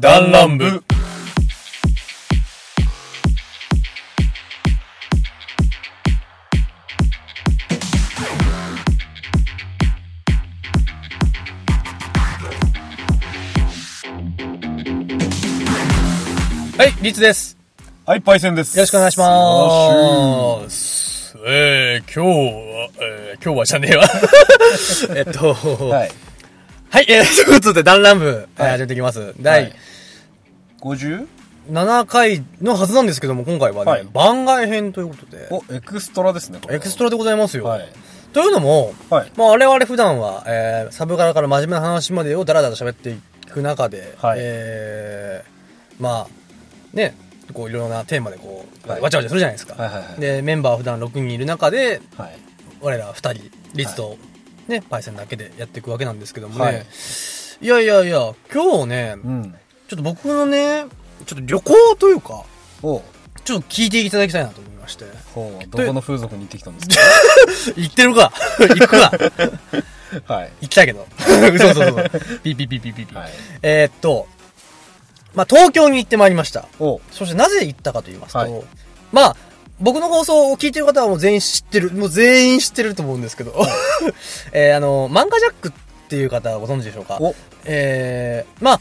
弾丸部。はい、リツです。はい、パイセンです。よろしくお願いします。えー、今日は、えー、今日はじゃねえわ。えっと、はい、はい。えー、ということで、弾丸部、はい、はい始めていきます。は第い 50? 7回のはずなんですけども、今回はね、はい番外編ということで、お、エクストラですね、エクストラでございますよ。はい。というのも、はい。まあ、我々普段は、えー、サブカラから真面目な話までをダラダラ喋っていく中で、はいえー、まあ、ね、こういろいろなテーマでこう、はいわちゃわちゃするじゃないですか。はいはいはい。で、メンバーは普段6人いる中で、はい。我ら2人、リツと、ね、パイセンだけでやっていくわけなんですけどもね、はいい、やいやいや、今日ね、うん。ちょっと僕のね、ちょっと旅行というか、おちょっと聞いていただきたいなと思いまして。ほう、どこの風俗に行ってきたんです 行ってるか 行くかかはい。行きたいけど。嘘嘘嘘。ピーピーピーピーピーピー。はい。えーっと、まあ、東京に行ってまいりました。おそしてなぜ行ったかと言いますと、はいまあ、僕の放送を聞いてる方はもう全員知ってる、もう全員知ってると思うんですけど、えーあの、漫画ジャックっていう方はご存知でしょうか？お。えー、まあ、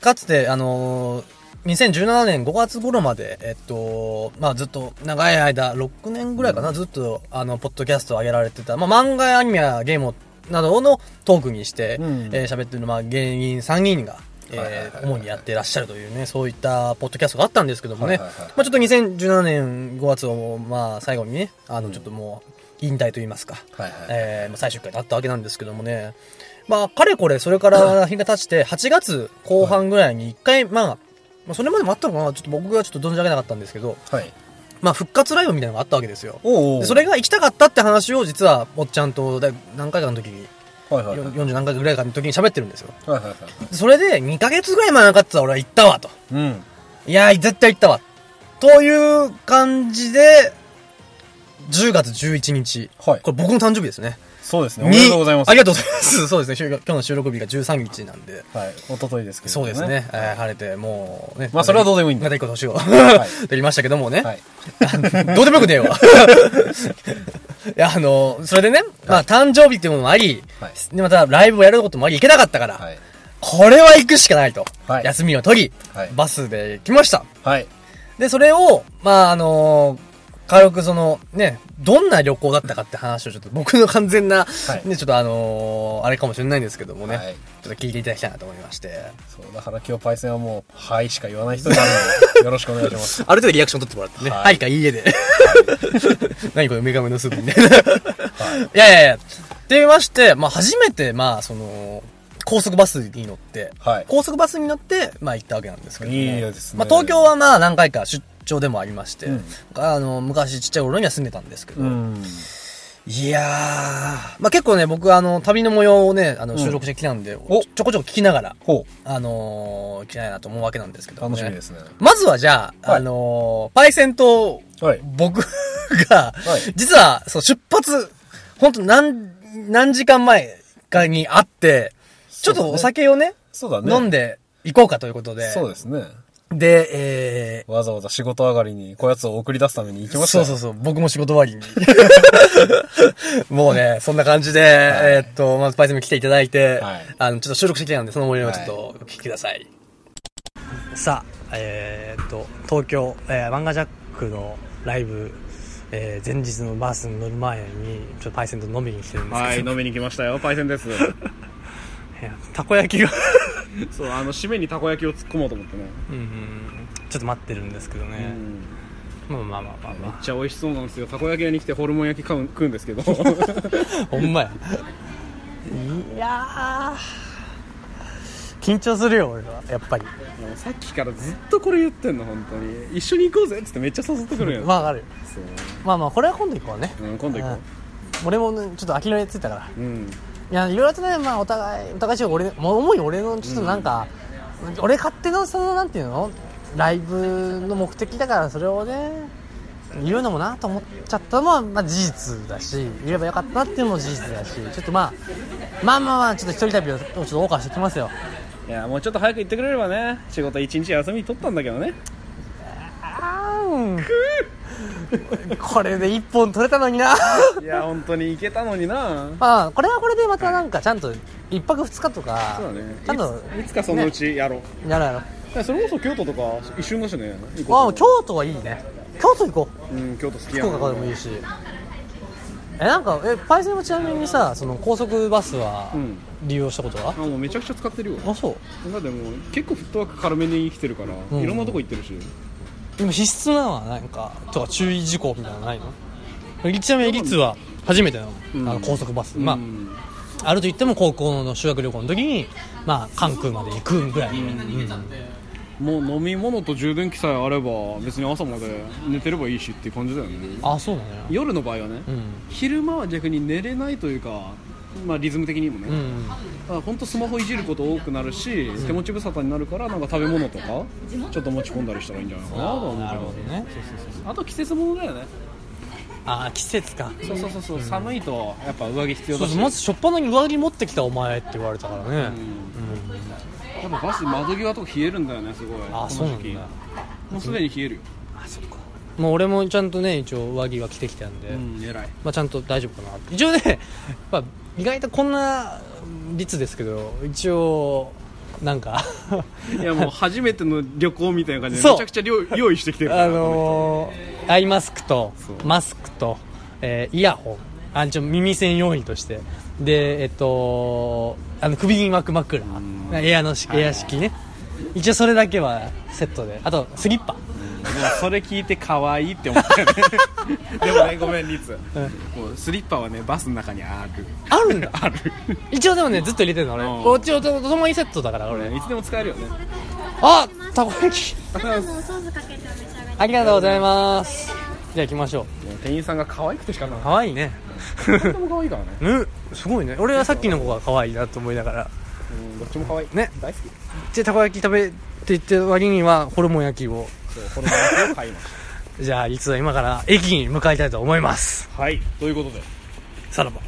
かつて、あのー2017年5月頃まで、えっと、まあずっと長い間、6年ぐらいかな、ずっと、あの、ポッドキャストを上げられてた、まあ漫画やアニメやゲームなどのトークにして、うん。えー喋ってる、まあ芸人3人が、えー主にやってらっしゃるというね、そういったポッドキャストがあったんですけどもね、まあちょっと2017年5月を、まあ最後にね、あの、うんちょっともう、引退と言いますか、はいはい。えーまあ最終回だったわけなんですけどもね。まあ、かれこれ、それから日が経ちて、8月後半ぐらいに一回、まあ、まあ、それまでもあったのかなちょっと僕がちょっと存じ上げなかったんですけど、はい。まあ、復活ライブみたいなのがあったわけですよ。おおでそれが行きたかったって話を、実は、おっちゃんと、何回かの時に、はいはいはい。40何回かぐらいかの時に喋ってるんですよ。はいはいはい。でそれで、2ヶ月ぐらい前なかったら俺は行ったわと。うん。いやー、絶対行ったわ。という感じで、10月11日。はいこれ僕の誕生日ですね。そうですね。おめでとうございます。ありがとうございます。そうですね。今日の収録日が13日なんで。はい。一昨日ですけどそうですね。えー晴れて、もうね。まあそれはどうでもいいんだまた一個年を。い取りましたけどもね。はい。どうでもよくねえわ。いや、あの、それでね、まあ誕生日っていうものもあり、はいで、またライブをやることもあり、行けなかったから、はい。これは行くしかないと。はい休みを取り、はいバスで来ました。はい。で、それを、まあ、あの軽くその、ね、どんな旅行だったかって話をちょっと僕の完全な、はいね、ちょっとあのあれかもしれないんですけどもね、はいちょっと聞いていただきたいなと思いまして、そう、だから今日パイセンはもう、はいしか言わない人なので、よろしくお願いします。ある程度リアクション取ってもらってね、はいはい、かいいえで。何これ、メガメのスープみたいな。いやいやいや、って言いまして、まあ初めて、まあその、高速バスに乗って、はい。高速バスに乗って、まあ行ったわけなんですけども。いいですねまあ東京はまあ何回か出張でもありまして、うんあの、昔ちっちゃい頃には住んでたんですけど、うん。いやー、まあ結構ね、僕あの、旅の模様をね、あの、ん収録してきたんで、おちょこちょこ聞きながら、ほあのー、行きたいなと思うわけなんですけう。ど、楽しみですね。まずはじゃあ、はいあのー、パイセンとはい。僕が、はい実は、そう、出発、本当何、何時間前かに会って、ちょっとお酒をね、そうだね。飲んで行こうかということで、そうですね。で、えー、わざわざ仕事上がりに、こやつを送り出すために行きましたよそうそうそう、僕も仕事終わりに。もうね、そんな感じで、えーっと、まずパイセンも来ていただいて、はいあの、ちょっと収録してきたので、その模様をちょっとお聞きください。さあ、えーっと、東京、えー、漫画ジャックのライブ、えー前日のバスに乗る前に、ちょっとパイセンと飲みに来てるんですけど、はい、飲みに来ましたよ。パイセンです。たこ焼きが、そう、あの、締めにたこ焼きを突っ込もうと思ってね。うんうん、ちょっと待ってるんですけどね。まあまあまあまあまめっちゃ美味しそうなんですよ。たこ焼き屋に来てホルモン焼き買う食うんですけど。あ。ほんまや。いやー、緊張するよ、俺は、やっぱり。さっきからずっとこれ言ってんの、本当に。一緒に行こうぜっつってめっちゃ誘ってくるやん。まあ、わかる。まあまあ、これは今度行こうね。うん、今度行こ俺もね、ちょっと諦めついたから。う。うん。いや、いろいろとね、まあ、お互い、お互いし俺、もう主に俺の、ちょっとなんか、俺勝手の、その、なんていうの？ライブの目的だから、それをね、言うのもなと思っちゃったのは、まあ、事実だし、言えばよかったなっていうのも事実だし、ちょっとまあ、まあまあまあ、ちょっと一人旅をちょっと謳歌してきますよ。いやもうちょっと早く行ってくれればね仕事一日休み取ったんだけどねこれで一本取れたのにな。いや本当に行けたのになまあ、これはこれでまたなんかちゃんと一泊二日とか、そうだねちゃんといつかそのうちやろう、やろうやろう。それこそ京都とか一瞬だしねああ、京都はいいね。京都行こう。うん京都好きや福岡でもいいし。え、なんか、え、パイセンはちなみにさ、その高速バスはうん利用したことは？あ、もうめちゃくちゃ使ってるよあ、そう。だってもう結構フットワーク軽めに生きてるから、うんいろんなとこ行ってるしでも必須なのはなんか、とか注意事項みたいなのないの？ちなみに律は初めてなの,、うんあの高速バス。まうんあ、あると言っても高校の修学旅行の時に、まあ、関空まで行くぐらいで。うんもう飲み物と充電器さえあれば別に朝まで寝てればいいしっていう感じだよねあ、そうだね。夜の場合はね、うん。昼間は逆に寝れないというか、まあ、リズム的にもね、うん。本当スマホいじること多くなるし、手持ち無沙汰になるからなんか食べ物とかちょっと持ち込んだりしたらいいんじゃないかなとは思うけど。なるほどね。あと季節物だよね。あ、季節か。そうそうそうそう、寒いとやっぱ上着必要だし。そうそう、まず初っ端に上着持ってきたお前って言われたからね。うん。やっぱバス窓際とか冷えるんだよねすごい。あ、この時期。そうなんだ。もうすでに冷えるよ。あ、そっか。もう俺もちゃんとね、一応上着は着てきたんで、うん偉い。まあちゃんと大丈夫かな。一応ね、まあ意外とこんな率ですけど、一応、なんか、いやもう初めての旅行みたいな感じでめちゃくちゃ用用意してきてるあのー、アイマスクとマスクと、えーイヤホン、あ、一応耳栓用意として、で、えっと、あの、首に巻く枕、エアのし、エア式ね。一応それだけはセットで。あと、スリッパ。もうそれ聞いて可愛いって思ったよね でもねごめんリツ、もうスリッパはねバスの中にあるあるんだある一応でもね、ずっと入れてるの俺。うんこっちをとともにセットだから俺。いつでも使えるよねあたこ焼きありがとうございます。じゃあ行きましょう。店員さんが可愛くてしかない可愛いね。も可愛いからね ね、すごいね。俺はさっきの子が可愛いなと思いながら。うんどっちも可愛いね大好きで、たこ焼き食べて言ってる割には、ホルモン焼きを。そうホルモン焼きを買いまし じゃあ、実は今から駅に向かいたいと思います。たはいということでさらば。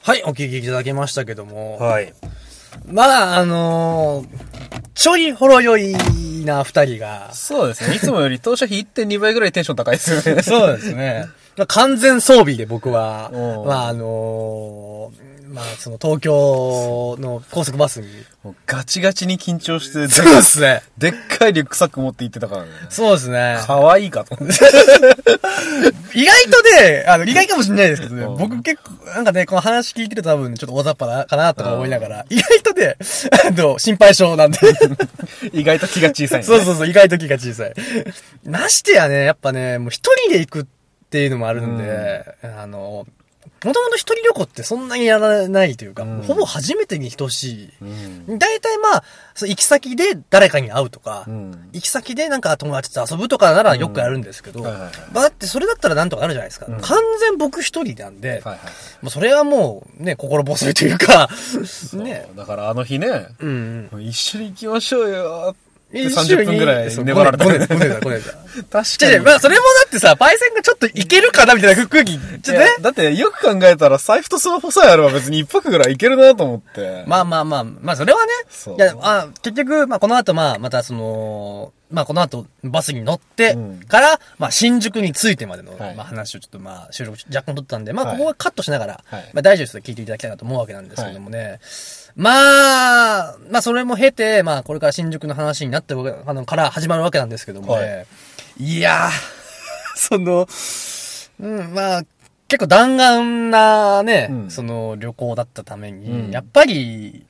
はい、お聞きいただきましたけども。はいまあ、あのー、ちょいほろ酔いな二人が。そうですね。いつもより当初比1.2倍ぐらいテンション高いですよね。そうですね。まあ完全装備で僕は、まああのーまあその東京の高速バスに。もうガチガチに緊張して、そうですね。でっかいリュックサック持って行ってたからね。そうですね。可愛いかと思って。意外とね、あの、意外かもしれないですけどねう、ん僕結構、なんかね、この話聞いてると多分ちょっと大雑把なかなとか思いながら、意外とね、あの、心配性なんで。意外と気が小さい、ね。そうそうそう、意外と気が小さい。ましてやね、やっぱね、もう一人で行くっていうのもあるんで、あの、もともと一人旅行ってそんなにやらないというか、うんほぼ初めてに等しい。うん。大体まあ、行き先で誰かに会うとか、うん行き先でなんか友達と遊ぶとかならよくやるんですけど、うんはいはいだってそれだったらなんとかなるじゃないですか。うん完全僕一人なんで、はいはい。もうそれはもうね、心細いというか、ね。だからあの日ね、うんうん。一緒に行きましょうよって30分ぐらい粘られた。ごねごねごねごね 確じゃあかに。まあそれもだってさ、パイセンがちょっといけるかなみたいな空気、ちょっとね。だってよく考えたら財布とスマホさえあれば別に一泊ぐらい行けるなと思って。まあまあまあ、まあそれはね。いや、あ結局、まあこの後まあまたその、まあこの後バスに乗ってうんから、まあ新宿に着いてまでの、はいまあ話をちょっとまあ収録若干取ったんで、まあはいここはカットしながら、はいまあ大丈夫です聞いていただきたいなと思うわけなんですけどもね。まあ、まあそれも経て、まあこれから新宿の話になってあの、から始まるわけなんですけどもね。い、やー、その、うん、まあ、結構弾丸なね、うんその旅行だったために、うんやっぱり、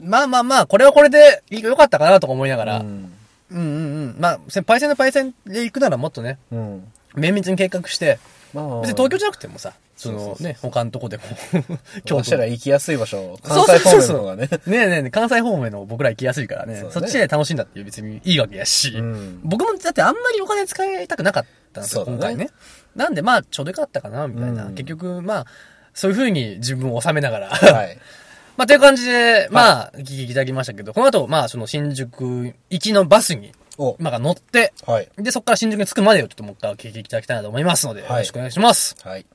まあまあまあ、これはこれで良かったかなとか思いながら、ううん、ん。うんうんうんまあ、せパイセンのパイセンで行くならもっとね、うん。綿密に計画して、まあ別に東京じゃなくてもさ、そそうそうそう。のね、他のとこでも、京都ら行きやすい場所、そう関西方面そうの方がね。ねえねえねえ関西方面の僕ら行きやすいからね、そっちで楽しんだっていう別にいいわけやし、うん。僕もだってあんまりお金使いたくなかったんですよ、ね。今回ね。なんでまあちょうどよかったかな、みたいな。うん。結局まあ、そういう風に自分を収めながら、はい。まあ、という感じで、まあ、聞きいただきましたけど、この後、まあ、その新宿行きのバスに、お、今から乗って、はい。で、そこから新宿に着くまでをちょっともう一回お聞きいただきたいなと思いますので、はい。よろしくお願いします。はい。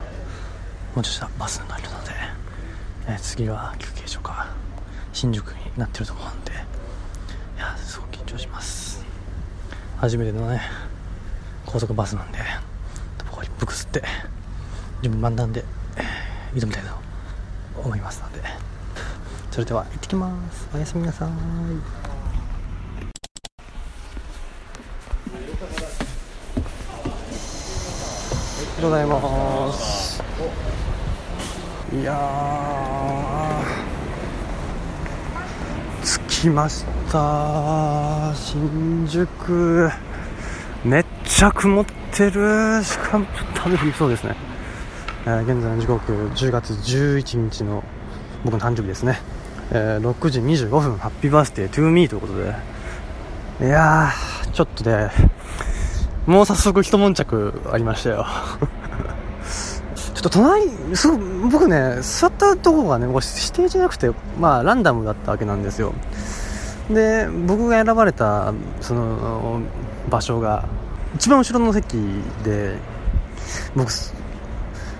もうちょっとしたバスに乗るので、えー次は休憩所か、新宿になってると思うんで。いやすごく緊張します。初めてのね高速バスなんでここ一服吸って順番なんでえー挑みたいと思いますので。それでは行ってきます。おやすみなさいありがとうございます。いや着きました。新宿。めっちゃ曇ってる。しかも雨降りそうですね、えー現在の時刻10月11日の僕の誕生日ですね、えー6時25分ハッピーバースデートゥーミーということで。いやー。ちょっとねもう早速一悶着ありましたよ。ちょっと隣すご僕ね座ったとこがねもう指定じゃなくてまあランダムだったわけなんですよ。で僕が選ばれたその場所が一番後ろの席で僕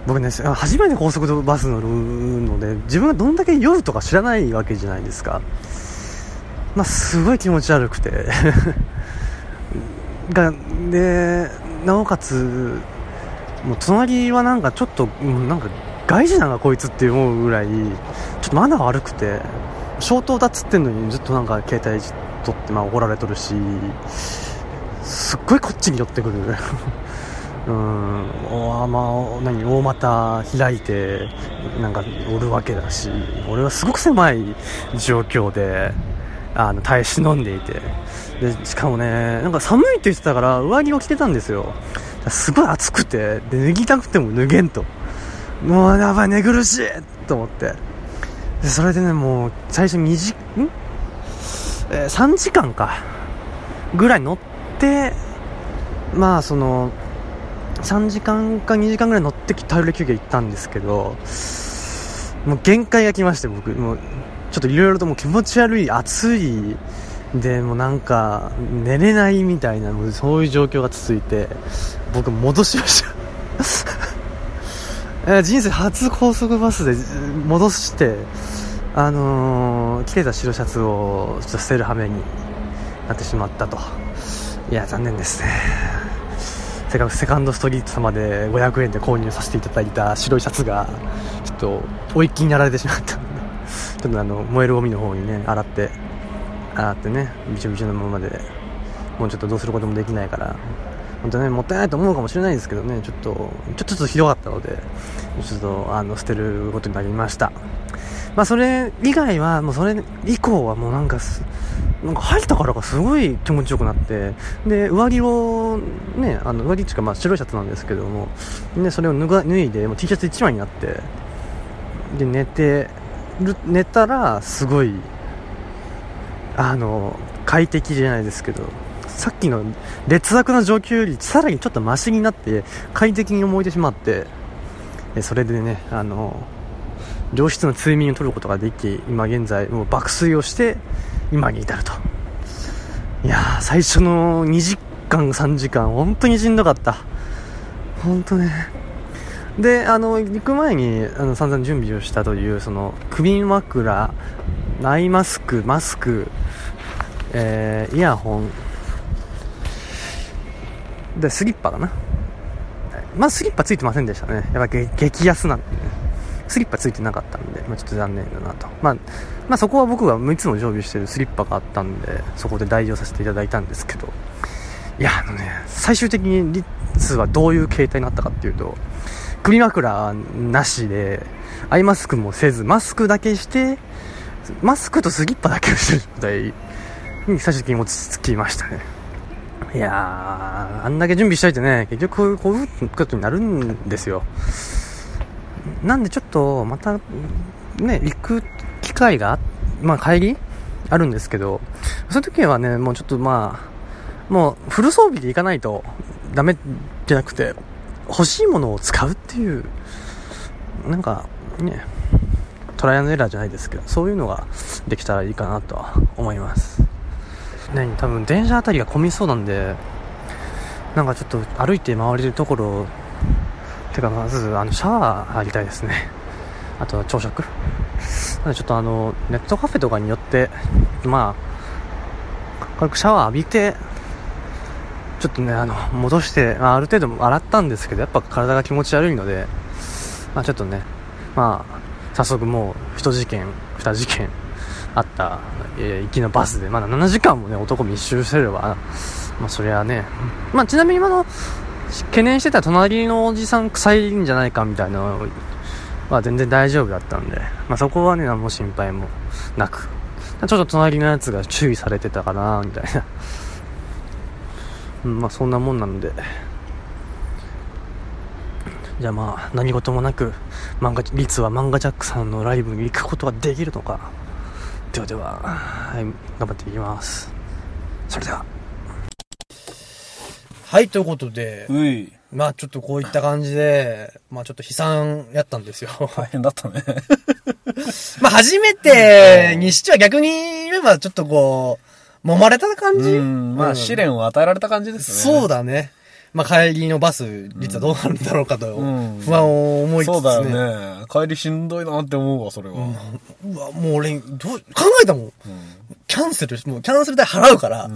僕ね初めて高速バス乗るので自分がどんだけ酔うとか知らないわけじゃないですか。まあすごい気持ち悪くて。がでなおかつもう隣はなんかちょっとなんか外人なんかこいつって思うぐらいちょっとマナー悪くて消灯だっつってんのにずっとなんか携帯取ってまあ怒られとるしすっごいこっちに寄ってくる。うんおまあ何大股開いてなんかおるわけだし俺はすごく狭い状況であの耐え忍んでいて。でしかもねなんか寒いって言ってたから上着を着てたんですよ。すごい暑くてで脱ぎたくても脱げんと。もうやばい寝苦しいと思って。でそれでねもう最初2時ん、えー3時間か。ぐらい乗ってまあその3時間か2時間ぐらい乗ってきタイル休憩行ったんですけどもう限界が来まして僕。もうちょっといろいろともう気持ち悪い暑いでもなんか寝れないみたいなそういう状況が続いて僕戻しました。人生初高速バスで戻してあのー着てた白シャツをちょっと捨てる羽目になってしまったと。いや残念ですね。せっかくセカンドストリート様で500円で購入させていただいた白いシャツがちょっとおいっきになられてしまった。の でちょっとあの燃えるゴミの方にね洗って洗ってねびちょびちょのままでもうちょっとどうすることもできないから本当ねもったいないと思うかもしれないですけどねちょっとちょちょっとひどかったのでちょっとあの捨てることになりました。まあそれ以外はもうそれ以降はもうなんかなんか入ったからかすごい気持ちよくなってで上着をねあの上着っていうかまあ白いシャツなんですけどもねそれを脱が脱いでもう T シャツ1枚になってで寝てる寝たらすごいあの快適じゃないですけどさっきの劣悪な状況よりさらにちょっとマシになって快適に思えてしまってそれでねあの良質の睡眠を取ることができ今現在もう爆睡をして今に至ると。いやー最初の2時間3時間本当にしんどかった。本当ね。であの行く前にあの散々準備をしたというその首枕アイマスクマスク、えーイヤホン。でスリッパかな。まあスリッパついてませんでしたね。やっぱ激激安なんでね。スリッパついてなかったんで、まあ、ちょっと残念だなと、まあ、まあそこは僕がいつも常備してるスリッパがあったんでそこで代用させていただいたんですけど。いやあのね最終的にリッツはどういう形態になったかっていうと首枕なしでアイマスクもせずマスクだけしてマスクとスリッパだけをしてる状態に最終的に落ち着きましたね。いやーあんだけ準備しといてね結局こういうことになるんですよ。なんでちょっとまたね行く機会がまあ帰りあるんですけどそういう時はねもうちょっとまあもうフル装備で行かないとダメじゃなくて欲しいものを使うっていうなんかねトライアンドエラーじゃないですけどそういうのができたらいいかなとは思います。ね多分電車あたりが混みそうなんでなんかちょっと歩いて回れるところてかまずあのシャワー入りたいですね。あと朝食。なんでちょっとあの、ネットカフェとかによって、まあ、軽くシャワー浴びて、ちょっとね、あの、戻して、まあ、ある程度洗ったんですけど、やっぱ体が気持ち悪いので、まあちょっとね、まあ、早速もう、一事件、二事件あった、えー行きのバスで、まだ7時間もね、男密集してれば、まあそりゃね、まあちなみに今の、懸念してた隣のおじさん臭いんじゃないかみたいなのは全然大丈夫だったんで、まあそこはね、何も心配もなく、ちょっと隣のやつが注意されてたかな、みたいな。うん、まあそんなもんなので、じゃあまあ何事もなく漫画率は漫画ジャックさんのライブに行くことができるのか。ではでは、はい、頑張っていきますそれでははいということで。まあちょっとこういった感じでまあちょっと悲惨やったんですよ大変だったね。まあ初めてにしては逆に言えばちょっとこう揉まれた感じ？うん。まあ、試練を与えられた感じですね。そうだねまあ帰りのバス率はどうなるんだろうかとうん不安を思いつつね、そうだよね。帰りしんどいなって思うわ、それは。うわ、もう俺、どう、考えたもん。キャンセル、もうキャンセル代払うから、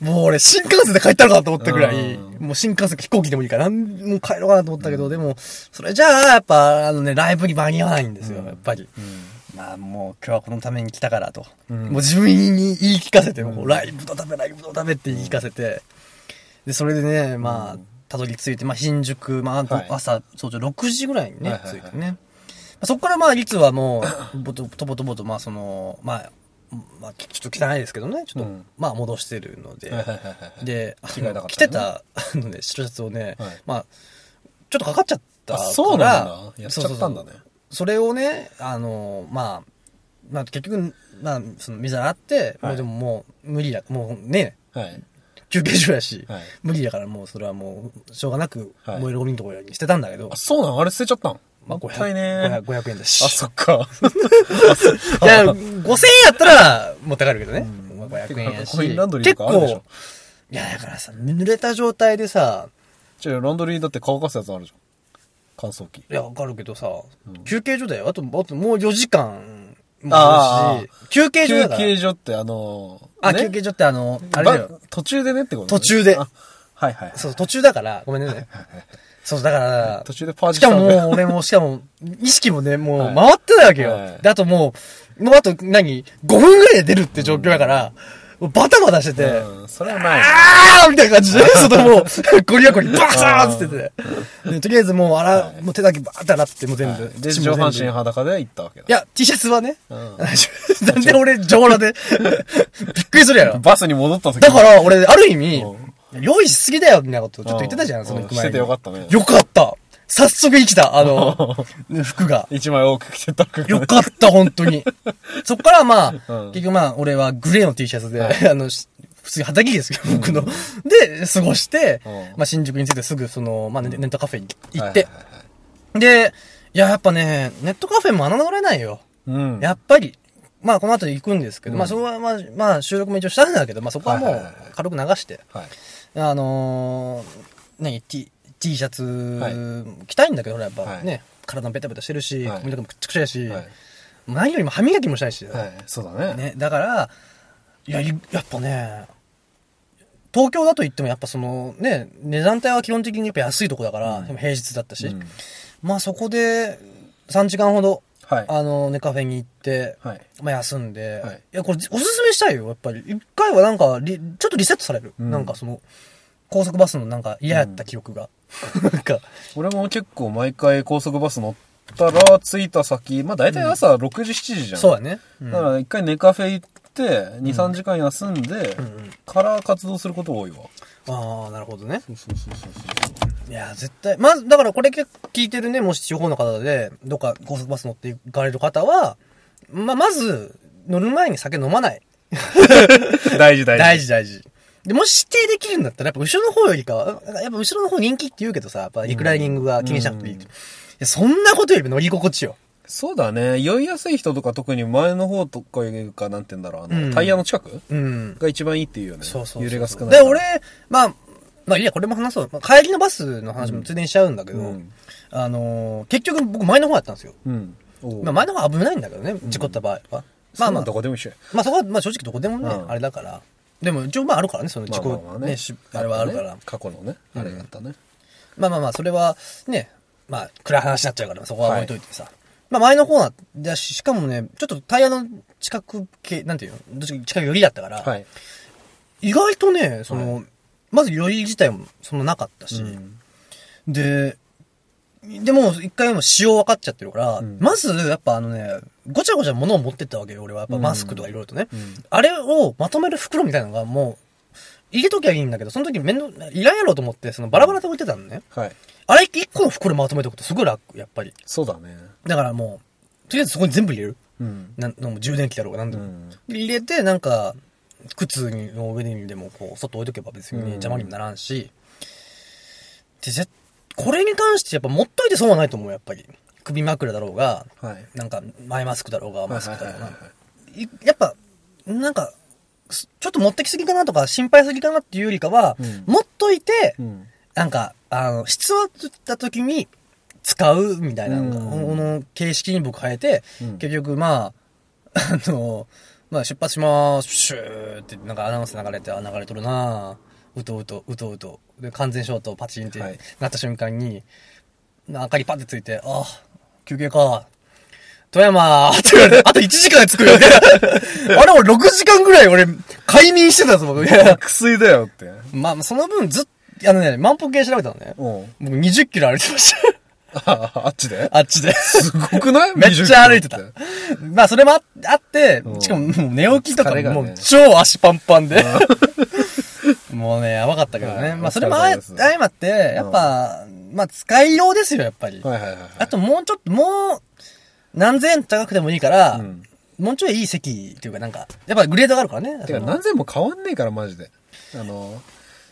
もう俺新幹線で帰ったのかなと思ったぐらい、うもう新幹線飛行機でもいいから、なんもう帰ろうかなと思ったけど、でも、それじゃあ、やっぱ、あのね、ライブに間に合わないんですよ、やっぱり。まあもう今日はこのために来たからと。んもう自分に言い聞かせて、もうライブのため、ライブのためって言い聞かせて。で、それでね、まあ、たどり着いて、まあ新宿、まあはい。朝、早朝6時ぐらいにね、はいはいはい。着いてね。そこからまあ、率はもう、ぼと、とぼとぼと、まあその、まあ、まあ、ちょっと汚いですけどね、ちょっと、うん。まあ戻してるので、はいはいはいはいで、ね。の着てた、あのね、白シャツをね、はい。まあ、ちょっとかかっちゃったから。あそうなんだ。やっちゃったんだね。それをね、あの、まあ、まあ結局、まあ、その、水洗って、はい。もうでももう、無理だ、もうね、はい。休憩所やし、はい無理だからもうそれはもう、しょうがなく、はい燃えるゴミのところに捨てたんだけど、あ、そうなのあれ捨てちゃったん？まあもったいね500 500円だし。あ、そっか。いや、5000円やったら、持って帰るけどね。まあ500円やし。コインランドリー結とかあるでしょ構、いや、だからさ、濡れた状態でさ、じゃあ、ランドリーだって乾かすやつあるじゃん。乾燥機。いや、わかるけどさ、休憩所だよ。あと、あともう4時間もああるし、休憩所だ休から。憩所ってあのあ、ね。休憩所ってあの、あれだよ。ば。途中でねってことね。途中で。あはいはい。そう、途中だから、ごめんね。そう、だから、途中でパージしかもしたんだもう、俺も、しかも、意識もね、もう、はい。回ってないわけよ。はい。で、あともう、もうあと何、5分ぐらいで出るって状況だから、バタバタしてて、うん、それはない。あーみたいな感じで、そのもう、ゴリラゴリバサーンってってて。でとりあえずもう、洗う、もう手だけバーって洗って、もう全部。で、血も全部上半身裸で行ったわけだ。いや、T シャツはね。うん なんで俺、上裸で。びっくりするやろ。バスに戻った時だから、俺、ある意味う、用意しすぎだよ、みたいなことちょっと言ってたじゃ、うんんその行く前に。しててよかったねよかった。早速生きた、あの、服が。一枚多く着てた服よかった、本当に。そっからまあ、うん結局まあ、俺はグレーの T シャツで、あの、し普通に畑着ですけど、僕の。で、過ごして、うんまあ、新宿に着いてすぐ、その、まあ、ネネットカフェに行ってで、いや、やっぱね、ネットカフェも侮れないよ。うん。やっぱり、まあ、この後行くんですけど、まあ、そこはまあ、まあ、収録も一応したんだけど、まあ、そこはもう軽く流して、はい。あのー、何、T、T シャツ、はい着たいんだけど、俺やっぱはいね、体もベタベタしてるし、はい髪の毛もくっちゃくちゃやし、はい何よりも歯磨きもしたいし、はい。そうだね。ね、だから、いや、いやっぱね、東京だと言ってもやっぱそのね、値段帯は基本的にやっぱ安いとこだから、平日だったし、うんまあそこで3時間ほど、はい。あの、ネカフェに行って、はい。まあ休んで、はいい、や、これおすすめしたいよ、やっぱり。一回はなんかリ、ちょっとリセットされる。うんなんかその、高速バスのなんか嫌やった記憶が。なんか、俺も結構毎回高速バス乗ったら、着いた先、まあ大体朝6時、7時じゃん。そうだね。うんだから一回ネカフェ行って、2、3時間休んで、んうんから活動すること多いわ。ああ、なるほどね。そうそうそうそう。いや、絶対。まず、だからこれ聞いてるね、もし地方の方で、どっか高速バス乗って行かれる方は、まあ、まず、乗る前に酒飲まない。大事大事。大事大事。で、もし指定できるんだったら、やっぱ後ろの方よりかは、やっぱ後ろの方人気って言うけどさ、やっぱリクライニングが気にしなくていい。うんいやそんなことよりも乗り心地よ。そうだね。酔いやすい人とか特に前の方とかいうか、なんて言うんだろう、あの、うんタイヤの近くうん。が一番いいっていうよね。そうそう揺れが少ないで。俺、まあ、まあいいや、これも話そう。まあ帰りのバスの話もついでにしちゃうんだけど、うんあのー結局僕前の方やったんですよ。うん。まあ前の方が危ないんだけどね、事故った場合は。まあまあど、こでも一緒や。まあそこは、まあ正直どこでもね、うんあれだから。でも一応まああるからね、その事故、まあまあまあねしあれはあるから。ね過去のね、あれがあったね。まあまあまあ、それはね、まあ暗い話になっちゃうから、そこは置いといてさ。まあ前の方だし、しかもね、ちょっとタイヤの近く系、なんていうの？どっちか近く寄りだったから、はい。意外とね、その、まず寄り自体もそんななかったし、うんで、でも、一回も仕様分かっちゃってるから、んまず、やっぱあのね、ごちゃごちゃ物を持ってったわけよ、俺は。やっぱマスクとかいろいろとね、んあれをまとめる袋みたいなのがもう、入れときゃいいんだけど、その時面倒、いらんやろうと思って、そのバラバラで置いてたのね。はい。あれ一個の袋まとめておくとすごい楽、やっぱり。そうだね。だからもう、とりあえずそこに全部入れる。うん。なんも充電器だろうが何でも。うんで入れて、なんか、靴の上にでもこう、外置いとけば別にうん邪魔にもならんし、で、ぜこれに関してやっぱ持っといて損はないと思う、やっぱり。首枕だろうが、はい。なんか、前マスクだろうが、マスクだろうがやっぱ、なんか、すちょっと持ってきすぎかなとか、心配すぎかなっていうよりかは、うん持っといて、うん。なんか、あの、必要だった時に使うみたいなのが、うんこの形式に僕変えて、うん結局まあ、あの、まあ出発しまーす、シューってなんかアナウンス流れて、あ、流れとるなぁうとうと、うとうと。で、完全消灯パチンってはいなった瞬間に、な明かりパッてついて、あ、休憩か。富山って言われて、あと1時間で着くよね。あれ俺6時間ぐらい俺、快眠してたぞ、僕。薬だよって。まあ、その分ずっと、あのね、万歩計調べたのね。うん。僕20キロ歩いてました。あ、あっちで？あっちで。すごくない？めっちゃ歩いてた20キロっ。まあ、それもああってう、んしかももう寝起きとかもう超足パンパンで。もうね、やばかったけどね。はいまあ、それもあ相まって、やっぱ、まあ、使いようですよ、やっぱり。はいはいはいはい。あともうちょっと、もう、何千円高くてもいいからうん、もうちょいいい席っていうかなんか、やっぱグレードがあるからね。てか何千も変わんねえから、マジで。あの、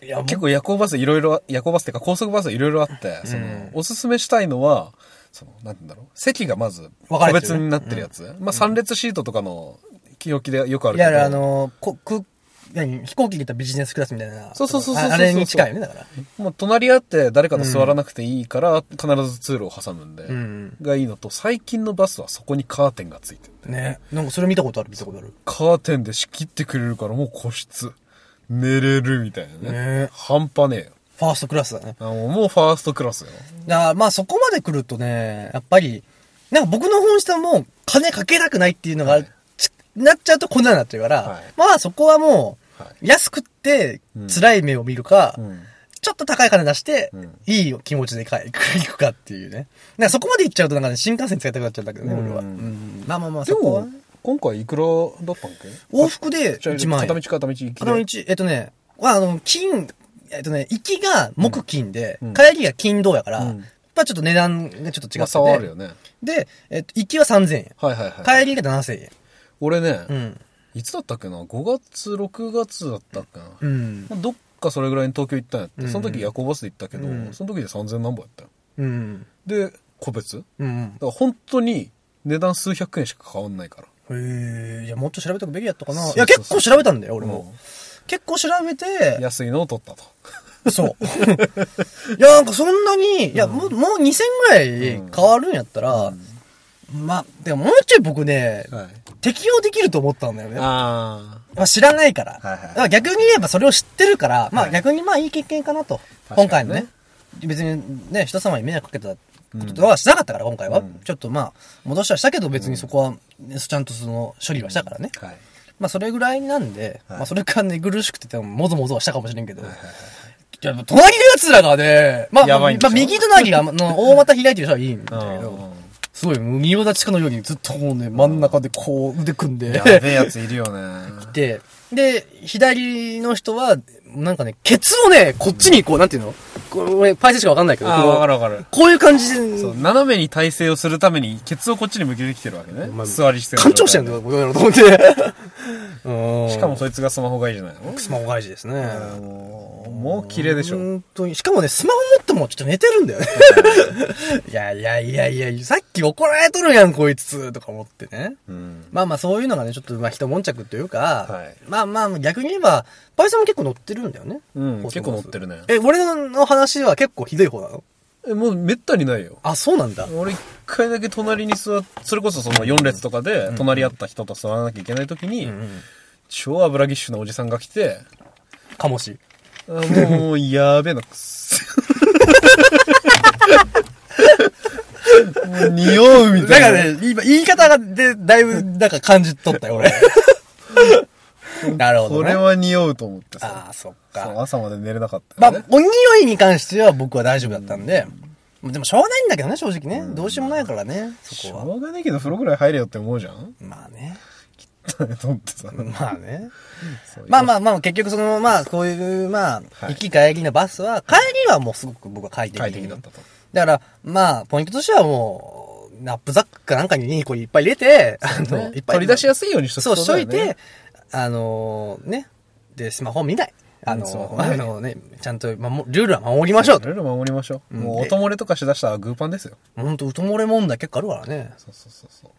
いや、結構夜行バスいろいろ、夜行バスっていうか高速バスいろいろあって、その、おすすめしたいのは、その、なんて言うんだろう。席がまず、個別になってるやつ。まあ、三列シートとかの、気置きでよくあるいや、けど。あの、こ、く、何飛行機で言ったらビジネスクラスみたいな。そうそうそうそうそうああれに近いよね、だから。もう隣り合って誰かと座らなくていいから、必ず通路を挟むんで、んがいいのと、最近のバスはそこにカーテンがついてる。ね。なんかそれ見たことある、見たことある？カーテンで仕切ってくれるからもう個室。寝れるみたいなね。ね半端ねえよ。ファーストクラスだね。あもうファーストクラスよ。だまあそこまで来るとね、やっぱり、なんか僕の本質はもう金かけたくないっていうのが、はいちなっちゃうとこんなになっちゃうから、はいまあそこはもう、は安くってうん辛い目を見るか、うん。ちょっと高い金出して、うんいい気持ちで帰行くかっていうね。なんかそこまで行っちゃうとなんかね、新幹線使いたくなっちゃうんだけどね、うん俺は。うんまあまあまあ、でそこはも。、今回いくらだったんけ？往復で1万円。片道片道行きで。片道、えっとね、まあ、あの、金、えっとね、行きが木金で、うん帰りが金銅やから、うんやっぱちょっと値段がちょっと違ってて。まあ差はあるよね。で、えっと、行きは3000円。はいはいはい。帰りが7000円。俺ね、うん。いつだったっけな ?5 月、6月だったっけな、うん。まあどっかそれぐらいに東京行ったんやって、うんその時夜行バスで行ったけど、うんその時で3000何本やったよ。うん。で、個別？だかうん。ら本当に値段数百円しか変わんないから。へえ、いや、もっと調べとくべきやったかな。いや、結構調べたんだよ、俺うんも。結構調べて、安いのを取ったと。そう。いや、なんかそんなに、いや、もう、もう2000ぐらい変わるんやったら、まあ、でももうちょい僕ね、はい。適用できると思ったんだよね。あまあ、知らないから。はいはいだから逆に言えばそれを知ってるから、まあはい逆にまあいい経験かなと。今回のね。別にね、人様に迷惑かけたことはしなかったから、今回は。うんちょっとまあ、戻しはしたけど別にそこは、ねちゃんとその処理はしたからね。あ。はい。まあそれぐらいなんで、はいまあそれからね、苦しくてても、もぞもぞはしたかもしれんけど。いや、隣の奴らがね、まあ、まあ、右隣が、の大股開いてる人はいいんだけうど、んすごい、もう仁王立ちかのようにずっともうね、真ん中でこう腕組んで、やべえやついるよね。で、で、左の人は、なんかね、ケツをね、こっちにこう、なんていうの？これ、パイセンしかわかんないけど、ああ、こうわかるわかる。こういう感じで、そう、斜めに体勢をするために、ケツをこっちに向けてきてるわけね。まあ座り姿勢の干潮してんのこうやろうと思って。う んしかもそいつがスマホがいいじゃないの？スマホ外事ですね。もう、もう綺麗でしょ。本当に。しかもね、スマホ持ってもちょっと寝てるんだよね。いやいやいやいや、さっき怒られとるやん、こいつ、とか思ってね。うん。まあまあそういうのがね、ちょっとまあ一悶着というか、はいまあまあ逆に言えば、パイセンも結構乗ってるんだよね？うん結構乗ってるねえ、俺の話は結構ひどい方なの？えもうめったにないよ。あ、そうなんだ。俺一回だけ隣に座っそれこそその4列とかで、隣り合った人と座らなきゃいけない時に、超油ぎっしゅなおじさんが来て、かもし。あもう、やべえな、くっせ。匂うみだたいな。からね、今、言い方がで、だいぶ、なんか感じ取ったよ、俺。なるほどね。これは匂うと思ってさ。ああ、そっそうか。朝まで寝れなかったまあお匂いに関しては僕は大丈夫だったんで、でもしょうがないんだけどね、正直ね。どうしようもないからね、しそこは。ょうがないけど風呂ぐらい入れよって思うじゃん？まあね。と思ってさ。まあね。そうまあまあまあ、結局その、まあ、こういう、まあ、はい行き帰りのバスは、帰りはもうすごく僕は快適快適だったと。だから、まあ、ポイントとしてはもう、ナップザックかなんかにこういっぱい入れて、あの、いっぱい。取り出しやすいようにしとくそう、しといて、あのーね。で、スマホ見ない。あのー、ねあのね、ちゃんと、まあ、ルールは守りましょうと。ルール守りましょう。うんもう音漏れとかしだしたらグーパンですよ。ほんと、うと漏れ問題結構あるからね。そうそうそうそう。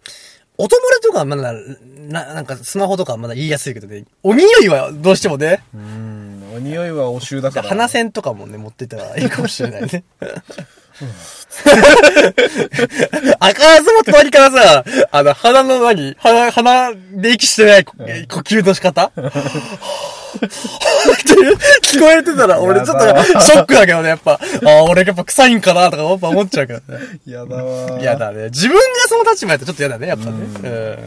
音漏れとかはまだ、な、なんかスマホとかはまだ言いやすいけどね。お匂いはどうしてもね。うーん、お匂いはお臭だから。鼻栓とかもね、持ってったらいいかもしれないね。あからずも隣からさ、あの、鼻の何鼻、鼻で息してない呼呼吸の仕方？聞こえてたら、俺ちょっとショックだけどね、やっぱ。ああ、俺やっぱ臭いんかなとかやっぱ思っちゃうけどね。やだわー。嫌だね。自分がその立場やったらちょっと嫌だね、やっぱね。う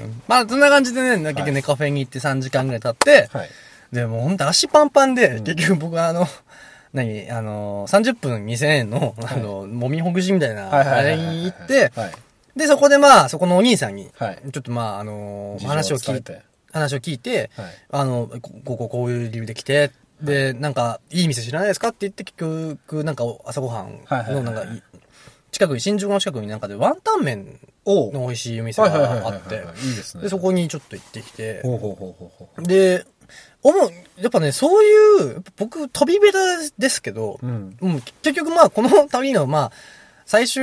ん。まあ、そんな感じでね、結局ね、カフェに行って3時間ぐらい経って、はい。で、もうほんと足パンパンで、結局僕はあの、何あの、30分2000円の、あの、もみほぐしみたいな、あれに行って、はい。で、そこでまあ、そこのお兄さんに、はい。ちょっとまあ、あの、話を聞いて、話を聞いて、はい。あの、ここここういう理由で来て、で、なんか、いい店知らないですかって言って、結局、なんか、朝ごはんの、なんか、い近くに、新宿の近くになんかで、ワンタン麺の美味しいお店があって、でそこにちょっと行ってきて。で、思う、やっぱね、そういう、僕、飛びベタですけど、うん。うん、結局まあ、この旅の、まあ、最終、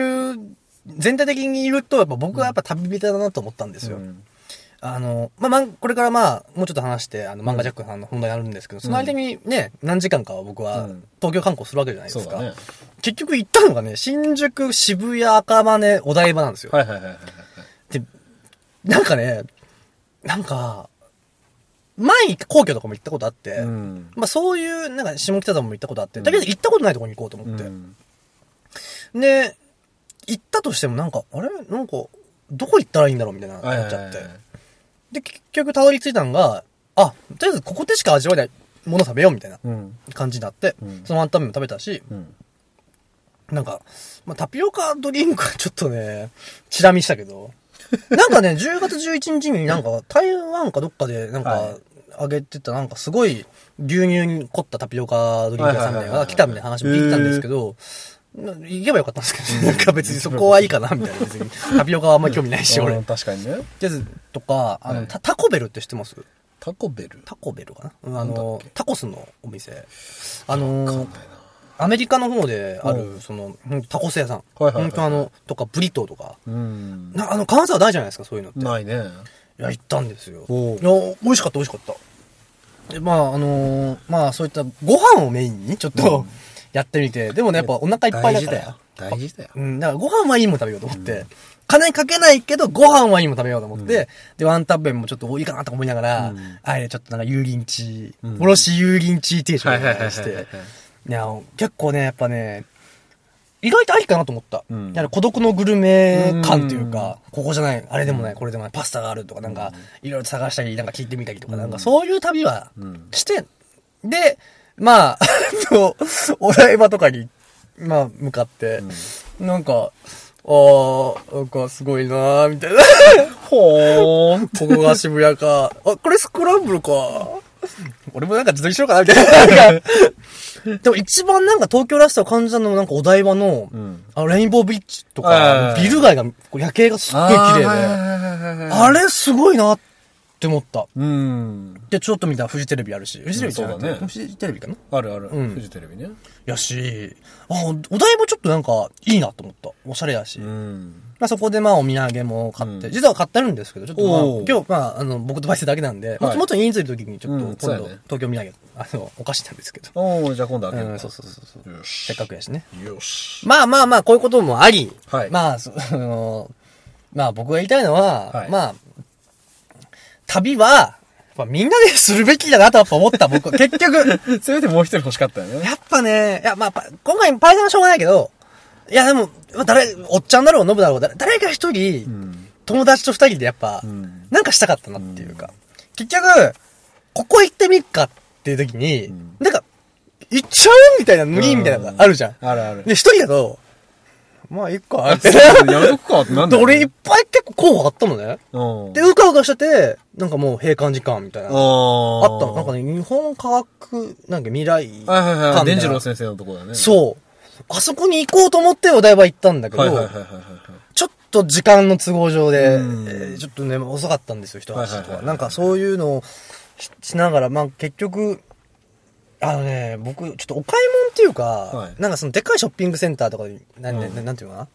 全体的に言うと、やっぱ僕はやっぱ旅ベタだなと思ったんですよ。うんあの、まあ、まん、これからまあ、もうちょっと話して、あの、漫画ジャックさんの本題あるんですけど、その間にね、何時間かは僕はうん東京観光するわけじゃないですか。そうだね。結局行ったのがね、新宿、渋谷、赤羽、お台場なんですよ。はいはいはいはいはい。で、なんかね、なんか、前に皇居とかも行ったことあって、うん。まあそういう、なんか下北沢も行ったことあって、だけど行ったことないところに行こうと思って。うんで、行ったとしてもなんか、あれ？なんか、どこ行ったらいいんだろうみたいな、思っちゃって。で、結局たどり着いたのが、あ、とりあえずここでしか味わえないもの食べようみたいなうん。感じになって、うんそのワンタン麺も食べたし、うん。なんか、まあ、タピオカドリンクはちょっとね、チラ見したけど、なんかね、10月11日になんか台湾かどっかでなんかはい。あげてたなんかすごい牛乳に凝ったタピオカドリンク屋さんみたいなのが来たみたいな話も聞いたんですけど、な行けばよかったんですけど、なんか別にそこはいいかなみたいな。別にタピオカはあんまり興味ないし、俺 うん。確かにね。とりあえずとか、あの、はい。タタコベルって知ってます？タコベル？タコベルかな？うんあのタコスのお店。あのアメリカの方であうる、その、タコス屋さん。はいはいはい本当あの、とか、ブリトーとか。うん。なあの、金沢大じゃないですか、そういうのって。ないね。いや、行ったんですよ。おういや、美味しかった、美味しかった。で、まあ、あのーまあ、そういったご飯をメインにちょっと、うんやってみて、でもね、やっぱお腹いっぱいだから。大事だよ。大事だよ。うん、だからご飯はいいもの食べようと思って、金かけないけど、ご飯はいいもの食べようと思って、で、ワンタン麺もちょっと多いかなとか思いながら、うんあれ、ちょっとなんか油淋鶏、うんおろし油淋鶏定食はいはいはいはいしはいはいて、いや、結構ね、やっぱね、意外とありかなと思った。うん孤独のグルメ感というか、ここじゃない、あれでもない、これでもない、パスタがあるとか、なんか、いろいろ探したり、なんか聞いてみたりとか、なんかそういう旅はうんして、で、まあ、お台場とかに、まあ、向かって、なんか、あー、なんかすごいなー、みたいな。ほーん。ここが渋谷か。あ、これスクランブルか。俺もなんか自撮りしようかな、みたいな。でも一番なんか東京らしさを感じたのはなんかお台場の、うん。あのレインボービーチとはいはいか、はい。ビル街が、夜景がすっごい綺麗で、ああれすごいなって思った。うん。で、ちょっと見たらフジテレビあるし、フジテレビじゃなくてうんそうだね。フジテレビかな？あるある。うん。フジテレビね。やし、あ、お台場ちょっとなんかいいなと思った。おしゃれだし。うん。まあそこでまあお土産も買って、うん。実は買ってるんですけど、ちょっとまあ今日まああの僕とバイセだけなんで、もっともっと人数いる時にちょっとうん。今度東京土産、あの、お菓子なんですけど。おー、じゃあ今度開けるうん、そうそうそう。せっかくやしね。よし。まあまあまあ、こういうこともあり、はいまあ、そあの、まあ僕が言いたいのは、はいまあ、旅は、やっぱみんなでするべきだなとやっぱ思った、僕。結局。せめてもう一人欲しかったよね。やっぱね、いや、まあ、パ今回パイセンはしょうがないけど、いや、でも、まあ誰、おっちゃんだろう、ノブだろう、誰誰か一人、うん。友達と二人でやっぱ、うん。なんかしたかったなっていうか、結局、ここ行ってみっかっていう時に、んなんか、行っちゃうみたいな、無理みたいなのがあるじゃん。あるある。で、一人だと、まあ、いっか、って。やめとくかってなんだで、俺いっぱい結構候補あったのね。うん。で、うかうかしてて、なんかもう閉館時間みたいな。あったの。なんかね、日本科学、なんか未来はいはいはい。伝次郎先生のとこだね。そう。あそこに行こうと思ってお台場行ったんだけど。ちょっと時間の都合上で、うんえーちょっとね、遅かったんですよ、人足とか。なんかそういうのをししながら、まあ結局、あのね、僕、ちょっとお買い物っていうか、はい。なんかそのでっかいショッピングセンターとかで、なんで、なんていうのかな？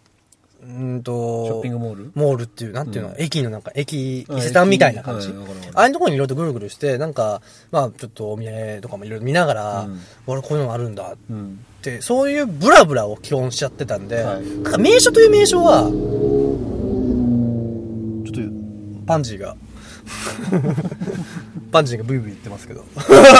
うーんと、ショッピングモール？モールっていう、なんていうの、うん。駅のなんか、駅、あ伊勢丹みたいな感じ。駅。はいわかるわかる。ああいうところにいろいろとぐるぐるして、なんか、まあちょっとお土産とかもいろいろ見ながら、うん。俺こういうのがあるんだっうん。て、そういうブラブラを基本しちゃってたんで、はい。なんか名所という名所は、ちょっと、パンジーが、パンジーがブイブイ言ってますけど。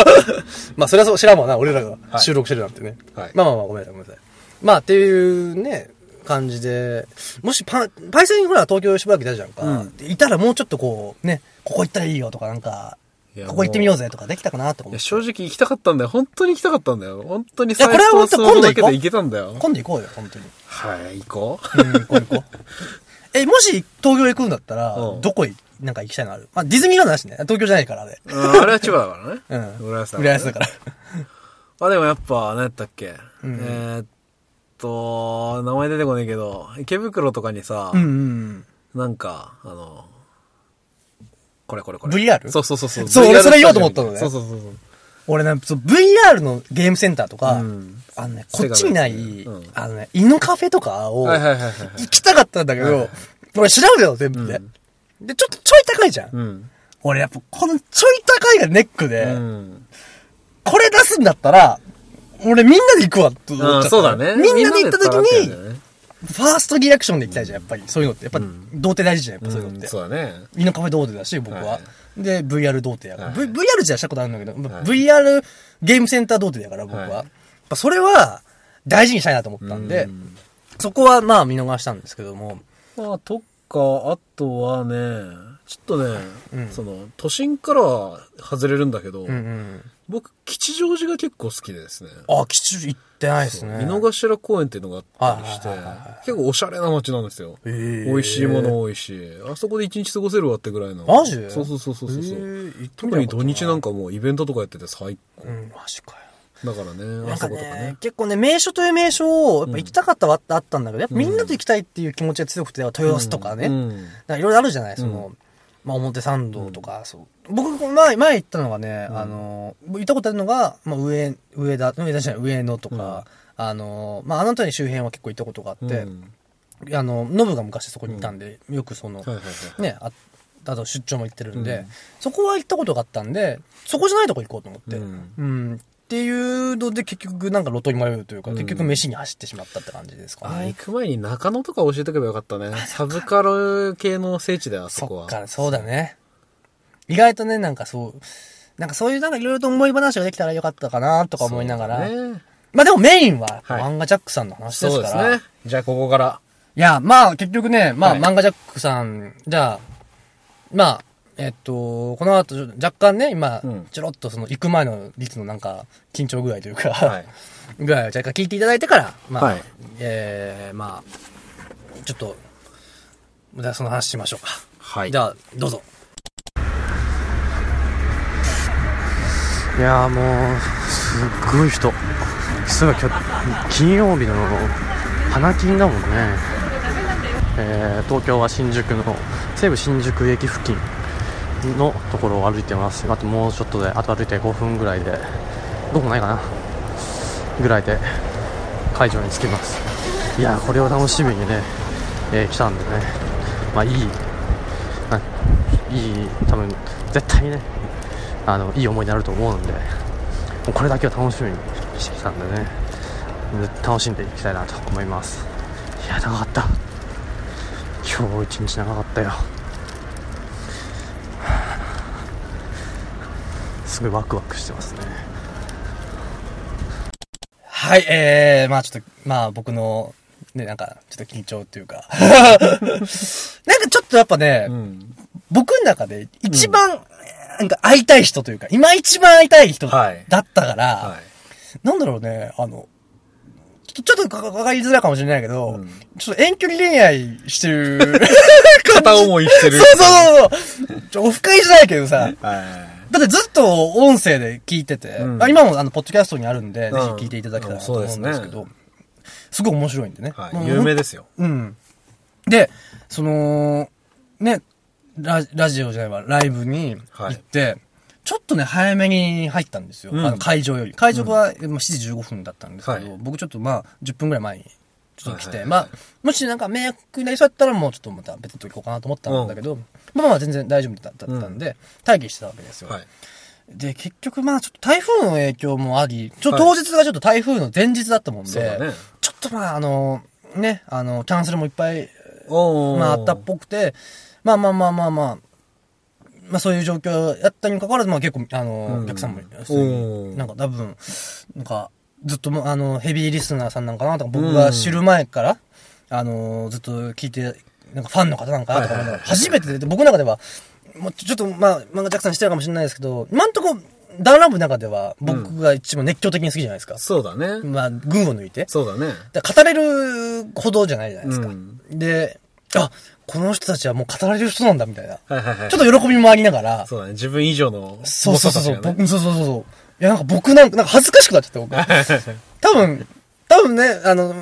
まあ、それはそう知らんわな、俺らがはい収録してるなんてね。はいまあまあまあ、ごめんなさい、ごめんなさい。まあ、っていうね、感じで、もしパン、パイセンほら東京しばらくいたじゃんか。うんでいたらもうちょっとこう、ね、ここ行ったらいいよとか、なんか、いやここ行ってみようぜとかできたかなと思って。いや、正直行きたかったんだよ。本当に行きたかったんだよ。本当にやこれは本当今度行こうだけで行けたんだよ。今度行こうよ、本当に。はい、行こう。うん、行こう行こう。え、もし東京行くんだったら、うんどこい、なんか行きたいのあるまあ、ディズニーランドなしね。東京じゃないから、あれ。うんあれは千葉だからね。うん。浦安だ浦安だから。あ、でもやっぱ、何やったっけ？うんえーっと、名前出てこないけど、池袋とかにさ、うんうん。なんか、あの、これこれこれ。VR？そうそうそうそう。そう俺それ言おうと思ったのねそうそうそうそう。俺ね、そう VR のゲームセンターとか、うんあのね、こっちにない、ねうんあのね、犬カフェとかを、はいはいはいはいはい。行きたかったんだけど、はいはい俺調べたよ、全部で、で、ちょっとちょい高いじゃん。うん。俺やっぱこのちょい高いがネックで、うん。これ出すんだったら、俺みんなで行くわって思っちゃった。うん、そうだね。みんなで行った時に、ファーストリアクションで行きたいじゃん、やっぱり。そういうのって。やっぱ、うん童貞大事じゃん、やっぱそういうのって。そうだね。犬カフェ童貞だし、僕は。はいで、VR 童貞やから。はい v、VR じゃしたことあるんだけど、まはい VR ゲームセンター童貞だから、僕は。はいやっぱそれは、大事にしたいなと思ったんで、うんそこはまあ見逃したんですけども、まあ、とか、あとはね、ちょっとね、うんその、都心からは外れるんだけど、うんうん。僕、吉祥寺が結構好きでですね。あ、吉祥寺行ってないですね。井の頭公園っていうのがあったりして結構おしゃれな街なんですよ。へー美味しいもの多いし、あそこで一日過ごせるわってぐらいの。マジ？そうそうそうそうそう。へー特に土日なんかもうイベントとかやってて最高。うん、マジかよ。だからね、あなんかねそことかね、。結構ね、名所という名所を、やっぱ行きたかったはあったんだけど、やっぱみんなと行きたいっていう気持ちが強くて、豊洲とかね、いろいろあるじゃない、その、まあ表参道とか、そう。僕、前、前行ったのがね、あの、行ったことあるのが、まあ上、上田、上田じゃない、上野とか、あの、まああの辺り周辺は結構行ったことがあって、うん。あの、ノブが昔そこにいたんで、よくその。ね、ああと出張も行ってるんで、うん。そこは行ったことがあったんで、そこじゃないとこ行こうと思って。ううんん。っていうので結局なんか路頭に迷うというか、うん結局飯に走ってしまったって感じですかあ、ね行。く前に中野とか教えておけばよかったね。サブカル系の聖地だよ、あそこは。そっか、そうだね。意外とね、なんかそう、なんかそういうなんかいろいろと思い話ができたらよかったかなとか思いながら。ねまあでもメインははい漫画ジャックさんの話ですそうから。ですね。じゃあここから。いや、まあ結局ね、まあ、はい漫画ジャックさん、じゃあ、まあ、えっと、この後若干ね、今うん、ちょろっとその行く前の率のなんか緊張具合というか、はい。ぐらいを若干聞いていただいてから、まあ、はいえー、まあ、ちょっと、じゃあその話しましょうか。はい。じゃあ、どうぞ。いやーもう、すっごい人。すごい今日、金曜日の花金だもんね。えー、東京は新宿の、西武新宿駅付近のところを歩いてます。あともうちょっとであと歩いて5分ぐらいで5分ないかな。ぐらいで会場に着きます。いやこれを楽しみにね、えー来たんでね。まあいいいい多分絶対にねあのいい思いになると思うんでもうこれだけを楽しみにしてきたんでね楽しんでいきたいなと思います。いや長かった。今日一日長かったよ。すごいワクワクしてますねはいえー、まあちょっとまあ僕のねなんかちょっと緊張っていうか なんかちょっとやっぱね、うん。僕の中で一番、なんか会いたい人というか、今一番会いたい人だはいったから、はい。なんだろうね、あの、ちょちょっとかかかりづらいかもしれないけど、うんちょっと遠距離恋愛してる。片思いしてる。そうそうそうそう。ちょオフ会じゃないけどさ、はい。だってずっと音声で聞いてて、うんあ今もあの、ポッドキャストにあるんで、うんぜひ聞いていただけたらと思うんですけそうですど、すごい面白いんでね。はい。有名ですよ。うん。で、その、ね、ララジオじゃないわ、ライブに行って、ちょっとね、早めに入ったんですよ。うんあの、会場より。会場は、まあ7時15分だったんですけど、はい僕ちょっとまあ、10分ぐらい前に、ちょっと来て、はいはいはいまあ、もしなんか迷惑になりそうだったらもうちょっとまた別のと行こうかなと思ったんだけど、まあまあ全然大丈夫だったんで、待機してたわけですよ。はい。で、結局まあちょっと台風の影響もあり、ちょ当日がちょっと台風の前日だったもんで、そうだね。ちょっとまああの、ね、あの、キャンセルもいっぱいまあ、あったっぽくて、まあまあまあまあまあ、まあそういう状況やったにもかかわらず、まあ結構、あの、うんお客さんも、なんか多分、なんか、ずっとも、あの、ヘビーリスナーさんなんかなとか、僕が知る前から、あの、ずっと聞いて、なんかファンの方なんかなとか初めてで、僕の中では、もうちょっと、まあ、漫画ジャクさんしてるかもしれないですけど、今んとこ、ダンラブの中では、僕が一番熱狂的に好きじゃないですか。そうだね。まあ、群を抜いて。そうだね。だ語れるほどじゃないじゃないですか。うんで、あ、この人たちはもう語られる人なんだみたいな。はいはいはい。ちょっと喜びもありながら、そうだね。自分以上のそうそうそうそう、僕そうそうそうそう。いやなんか僕なんか、なんか恥ずかしくなっちゃって僕。多分、多分ね、あの、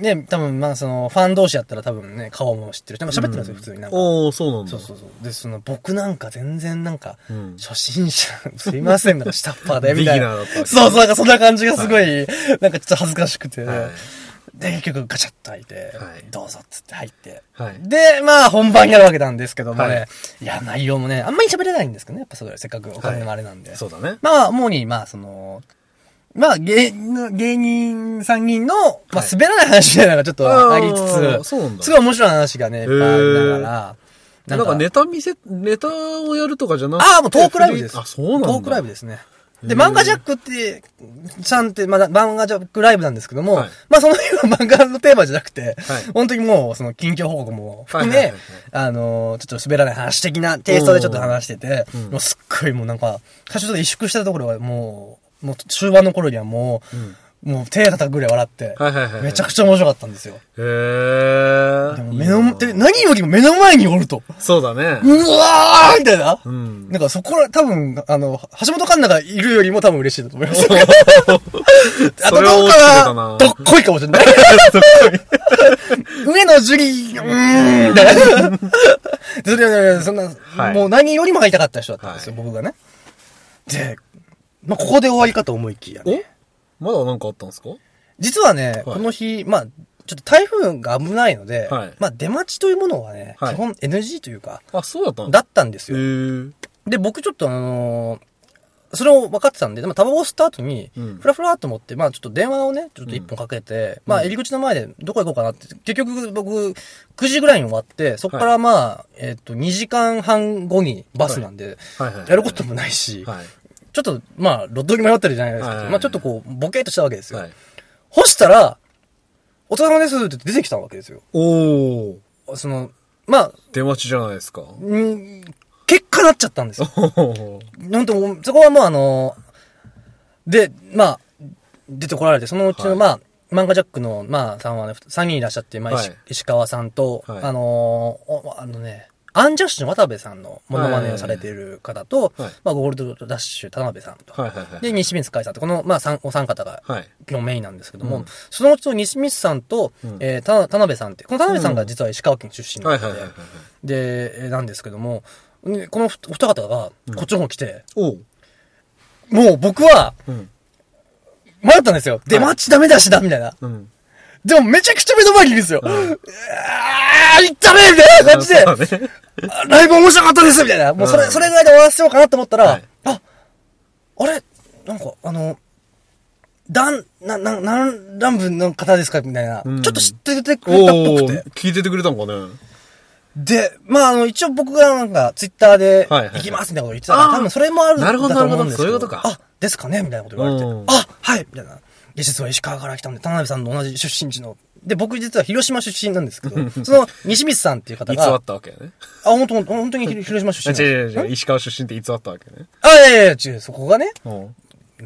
ね、多分まあその、ファン同士やったら多分ね、顔も知ってる。なんか喋ってるんですよ、普通になんか。おー、そうなんだ。そうそうそう。で、その、僕なんか全然なんか、うん初心者、すいません、なんか下っ端で、みたいな。ビギナーだったわけそうそう、なんかそんな感じがすごい、なんかちょっと恥ずかしくて、はいで、結局ガチャッと開いて、はいどうぞっつって入って、はい。で、まあ本番になるわけなんですけどもね、はいい、や、内容もね、あんまり喋れないんですけどね、やっぱそれ、せっかくお金もあれなんで。そうだね。まあ、主に、まあ、その、まあ、芸、芸人3人の、まあ、滑らない話みたいなのがちょっとありつつ、あーそうなんだすごい面白い話がね、いっぱいありながら、なんかネタ見せ、ネタをやるとかじゃなくて。ああ、もうトークライブです。あ、そうなんだ。トークライブですね。で、漫画ジャックって、さんって、まだ、漫画ジャックライブなんですけども、はい。まあその日は漫画のテーマじゃなくて、はい。本当にもう、その近況報告も含め、はいはいはいあのーちょっと滑らない話的なテイストでちょっと話してて、うん。もうすっごいもうなんか、最初ちょっと萎縮したところがもう、もう終盤の頃にはもう、うんもう手叩くぐらい笑って、はいはいはい。めちゃくちゃ面白かったんですよ。へー。でも目の、で何よりも目の前におると。そうだね。うわーみたいな。うん。なんかそこら、多分、あの、橋本環奈がいるよりも多分嬉しいだと思います。あとどうかどっこいかもしれない。上野樹里、うーん、みたいな。そそんな、はいもう何よりも会いたかった人だったんですよ、はい僕がね。で、まあ、ここで終わりかと思いきやね。お？まだなんかあったんですか？実はね、この日、まあ、ちょっと台風が危ないので、はい。まあ、出待ちというものはね、はい。基本 NG というか、あ、そうだったんだ。ったんですへよ。ー。で、僕ちょっとあのーそれを分かってたんで、まあ、タバコを吸った後にうん、ふらふらっと思って、まあ、ちょっと電話をね、ちょっと一本かけて、まあ、入り口の前でどこ行こうかなって、結局僕、9時ぐらいに終わって、そこからまあ、えっと、2時間半後にバスなんで、はい。はい。やることもないし、はい。ちょっと、まあ、路頭に迷ってるじゃないですか。はいはいはいまあ、ちょっとこう、ボケーっとしたわけですよ。はい。干したら、お疲れ様ですって出てきたわけですよ。おー。その、まあ、出待ちじゃないですか。ん結果なっちゃったんですよ。ほほほ本当もうそこはもうあの、で、まあ、出てこられて、そのうちの、はいまあ、漫画ジャックの、まあ、さんはね、3人いらっしゃって、まあ、石はい石川さんと、はいあのあのね、アンジャッシュの渡部さんのモノマネをされている方と、はいまあ、ゴールドダッシュ田辺さんと、はいはいはい。で、西光海さんと、この、まあ、三お三方が、はい。基本メインなんですけども、うんそのうちの西光さんと、うんえー、田田辺さんって、この田辺さんが実は石川県出身なので。で、えーなんですけども、でこのお二方が、こっちの方来て、おう。もう僕は、うん。迷ったんですよ。出待ちダメだしな、みたいな。うん。でもめちゃくちゃ目の前にいるんですよ。うわー、行ったねみたいな感じで、ね。あライブ面白かったですみたいな。もうそれ、うんそれぐらいで終わらせようかなと思ったら、はいあ、あれ？なんか、あの、ダン、な、な、何乱文の方ですかみたいな、うんちょっと知っててくれたっぽおくーて。聞いててくれたのかね。で、まあ、あの、一応僕がなんか、ツイッターで、はいはい行きますみたいなこと言ってたから、あー多分それもあるんだなるほどと思うんですけど。なるほどそういうことかあ、ですかね？みたいなこと言われて。うんあ、はいみたいな。実は石川から来たんで、田辺さんと同じ出身地の。で、僕実は広島出身なんですけど、その、西光さんっていう方偽が、ったわけね。あ、本当本当に広広島出あ身違う違う違う。石川出身って偽ったわけね。あ、いやいや違う、そこがね、うん。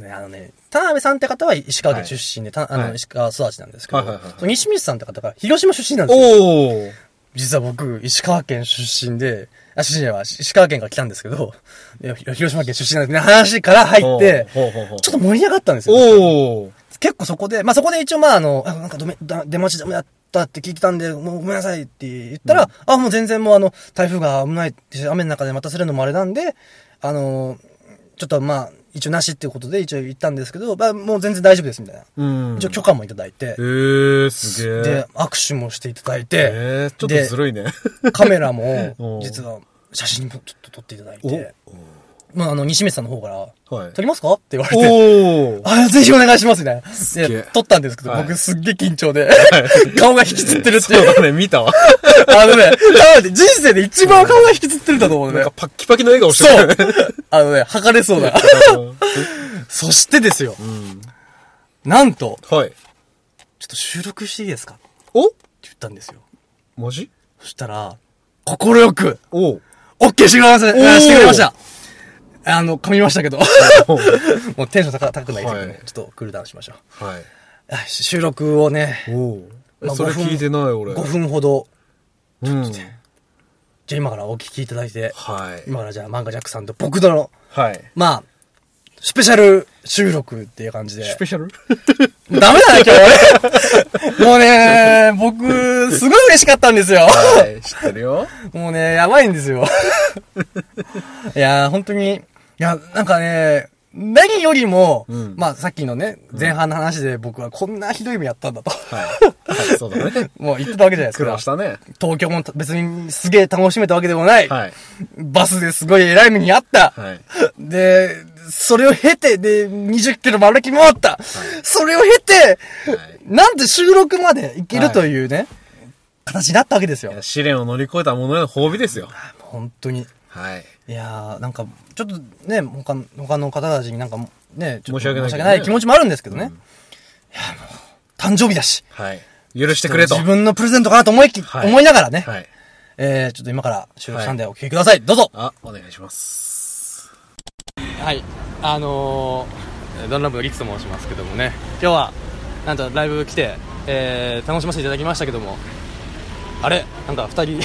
ね、あのね、田辺さんって方は石川県出身で、たあの、はい石川育ちなんですけど、はいはいはいはいその西光さんって方が広島出身なんですよ。実は僕、石川県出身で、あ、出身は石川県から来たんですけど、いやひ広島県出身なんですね、話から入って、ほうほうほうちょっと盛り上がったんですよ。結構そこで、まあ、そこで一応まあ、あの、あなんかどめだ出待ちダメだったって聞いてたんで、もうごめんなさいって言ったら、あ、もう全然もうあの、台風が危ないって、雨の中で待たせるのもあれなんで、あの、ちょっとまあ、一応なしっていうことで一応言ったんですけど、まあ、もう全然大丈夫ですみたいな。うん。一応許可もいただいてえ、ー、すげえ。で、握手もしていただいて、えー、ちょっとずるいね。カメラも 実は写真もちょっと撮っていただいて、まあ、あの、西光さんの方から、はい撮りますか？って言われて、おー。あ、ぜひお願いしますみたいな。げえで、撮ったんですけど、はい僕すっげえ緊張で、顔が引きつってるっていう。そうだね、見たわ。あのね、多分ね人生で一番顔が引きつってるんだと思うねなんか。パッキパキの笑顔してそうるね。あのね、測れそうだ。そしてですよ、うん。なんと、はい。ちょっと収録していいですか？ってお言ったんですよ。マジ？そしたら、心よく、おう。オッケーしてくれました、してくれました。あの、噛みましたけど。もうテンション高高くないですけどね、はいちょっとクールダウンしましょう。はい。あ収録をね。まあそれ5分聞いてない、俺。5分ほど、うん。じゃあ今からお聞きいただいて、はい。今からじゃあ漫画ジャックさんと僕との、はい。まあ、スペシャル収録っていう感じで。スペシャル？ダメだね、今日俺。もうね、僕、すごい嬉しかったんですよ。はい、知ってるよ。もうね、やばいんですよ。いやー、本当に、いや、なんかね、何よりも、うんまあさっきのね、前半の話で僕はこんなひどい目やったんだと。はい。はい、そうだね。もう言ってたわけじゃないです苦労か。したね。東京も別にすげえ楽しめたわけでもない。はい。バスですごい偉い目にあった。はい。で、それを経て、で、20キロも歩き回った。それを経て、なんで収録まで行けるというね、形になったわけですよ。試練を乗り越えたものへの褒美ですよ。本当に。はい。いやー、なんか、ちょっとね、他の他の方たちになんか、ね、ちょっと申し訳ないけどね申し訳ない気持ちもあるんですけどね。いや、もう、誕生日だし。はい。許してくれと。自分のプレゼントかなと思いき、はい思いながらね。はい。えー、ちょっと今から収録したんでお聞きください。どうぞあ、お願いします。はい。あのー、ダンラブのリツと申しますけどもね、今日は、なんとライブ来て、えー、楽しませていただきましたけども、あれ？なんか二人、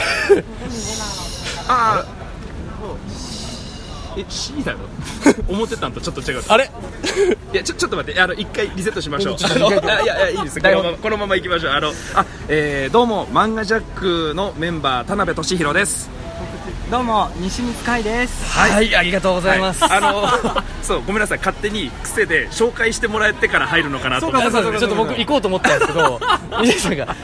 あ あえ C だろ思ってたんとちょっと違うあれ？いやちょちょっと待って。あの一回リセットしましょう。あいやいやいいです。このままこのまま行きましょう。あのあ、えー、どうも漫画ジャックのメンバー田辺俊弘ですどうも西光海です。はい、ありがとうございます。はい。あの そうごめんなさい。勝手に癖で紹介してもらってから入るのかなと。思ってちょっと僕行こうと思ったんですけど、皆さんが、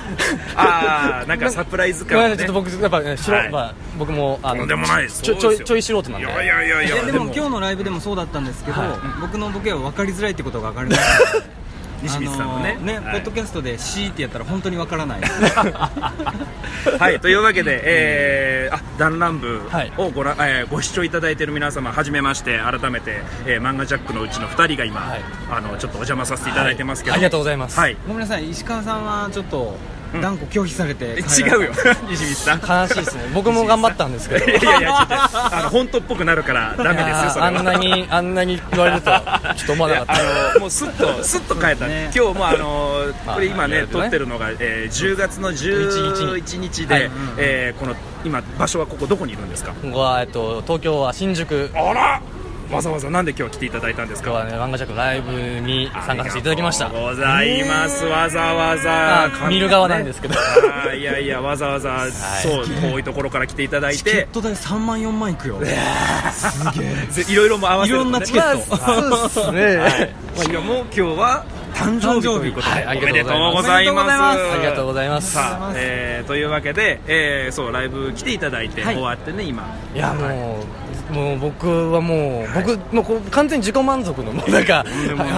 ああなんかサプライズ感をね。ょっと僕、やっぱね、はい。まあ、僕も、あとんでもないです。ちょ、ちょい、ちょい素人なんで。いやいやいやいや。いやでも。今日のライブでもそうだったんですけど、はい。僕のボケは分かりづらいってことが分かりました 西光さんのね。あね、はい。ポッドキャストで「C」ってやったら本当に分からない。はい、というわけで、えー、あ、弾丸部はい。をご覧、えーご視聴いただいている皆様、はじめまして、改めて、えー、漫画ジャックのうちの2人が今、はい。あの、ちょっとお邪魔させていただいてますけど、ありがとうございます。はい。ごめんなさい石川さんはちょっとうん断固拒否されてえ帰られた違うよ、西光さん。悲しいですね。僕も頑張ったんですけど。いやいやいや、ちょっと、あの、本当っぽくなるから、ダメですよ、それは。あんなに、あんなに言われるとは、ちょっと思わなかった。あのもうすっと すっと変えた、ね今日もあのまあこれ今ねね撮ってるのが、えー10月の11日で、はいえーこの今場所はここどこにいるんですか？ここは、えっと、東京は新宿。あらわざわざなんで今日来ていただいたんですか？今日はね、漫画ジャックライブに参加させていただきました。ありがとうございます。わざわざ。あ見る側なんですけど。いやいや、わざわざ、そう、遠いところから来ていただいチケッて、ト代3万4万いくよ。ぜ いろいろも合わせるとね。いろんなチケット。そうですね。しかも今日は誕生日ということで、はいありおめでとうがとうごございます。ありがとうございます。さあ、えー、というわけで、えー、そう、ライブ来ていただいて、はい終わってね、今。いやもう、もう僕はもう、僕、もうこう完全に自己満足の、もうなんか、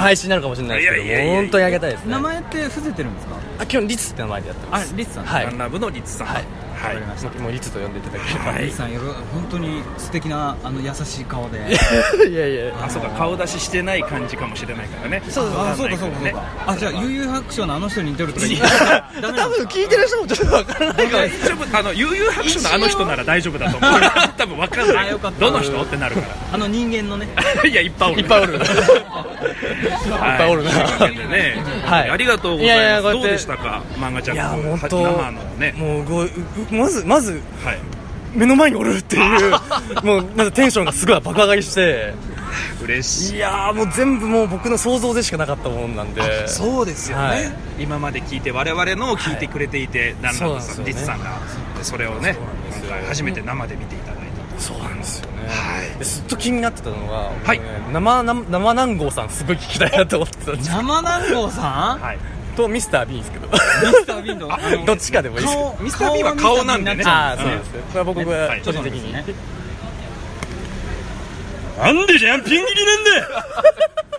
配信になるかもしれないですけど、本当にありがたいですね。名前って伏せてるんですか？あ、基本リツって名前でやってまあす。リツさんはいランラブのリツさん。はいはい。わかりました。もうもうリツと呼んでいただければ。はい。さんよろ本当に素敵なあの優しい顔で。いやいや。あ、そうか、顔出ししてない感じかもしれないからね。そうそうあそうかそうか。そうかあじゃあ悠々白書のあの人に似てるとか多分聞いてる人もちょっとわからない。かも大丈夫。あの悠々白書のあの人なら大丈夫だと思う。多分わかんない。あよかった。どの人ってなるかあの人間のね。らいやいっぱいおる。いっぱいおる。い。っぱいおるな。といね。はい。ありがとうございます。どうでしたか？漫画ジャいやック本当生のね。もうごうまずまずはい。目の前におるっていう もうなんかテンションがすごい爆上がりして。嬉しい。いやーもう全部もう僕の想像でしかなかったもんなんで。そうですよね、はい。今まで聞いて我々のを聞いてくれていて、ランラブさん、そうなんですよね。リツさんが。でそれをね今回初めて生で見ていただいたそうなんですよね、はい。でずっと気になってたのが、はい。僕ね生生生南郷さんすごい聞きたいなと思ってたんです生南郷さん？はいとミスター・ビーンですけど。ミスター・ビンドあのどっちかでもいいです顔ミスター B は顔なんでね。ああそうです。ね、それは僕ははい。個人的に、ねなんでジャンピング入りなんだ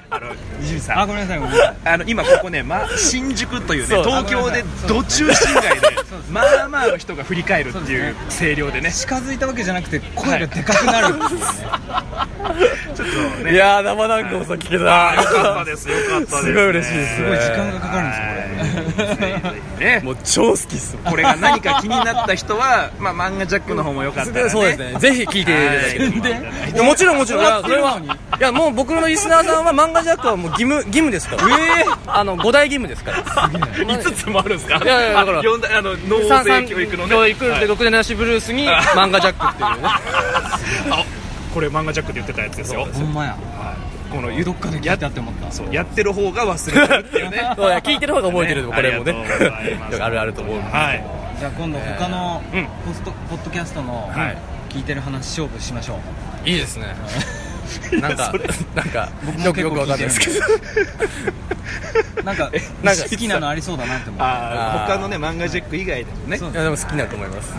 あの伊集院さんあごめんなさいごめんなさい。あの今ここね、ま、新宿というねそう東京で土中心街でまあまあの人が振り返るっていう声量でね。近づいたわけじゃなくて声がでかくなる。ちょっとね。いやー生南郷さん聞けたあよかったですよかったです、ね、すごい嬉しいですすごい時間がかかるんですよこれね。もう超好きっす。これが何か気になった人は、まあ、漫画ジャックの方もよかったら、ね、そうですね。ぜひ聞いてい。ただければもちろんもちろん。それはいやもう僕のリスナーさんは漫画ジャックはもう義務義務ですから。ええあの五大義務ですから。5つもあるんですかいやいやだからあ四大あの農政教育のね。教育はい。で6年なしブルースに漫画ジャックっていうね。あこれ漫画ジャックで言ってたやつですよ。ほんまやこのどっかで聞いたって思った。そうやってる方が忘れてるっていうね。そういや聞いてる方が覚えてるこれもね。あるあると思うんではい。じゃあ今度他のうん。ポストポッドキャストのはい。聞いてる話勝負しましょう。いいですね なんかなんか僕もよくわかんない。ですけど。なんかなんか好きなのありそうだなって思ってあー。他のね漫画ジャック以外でもね。いやでも好きだと思います。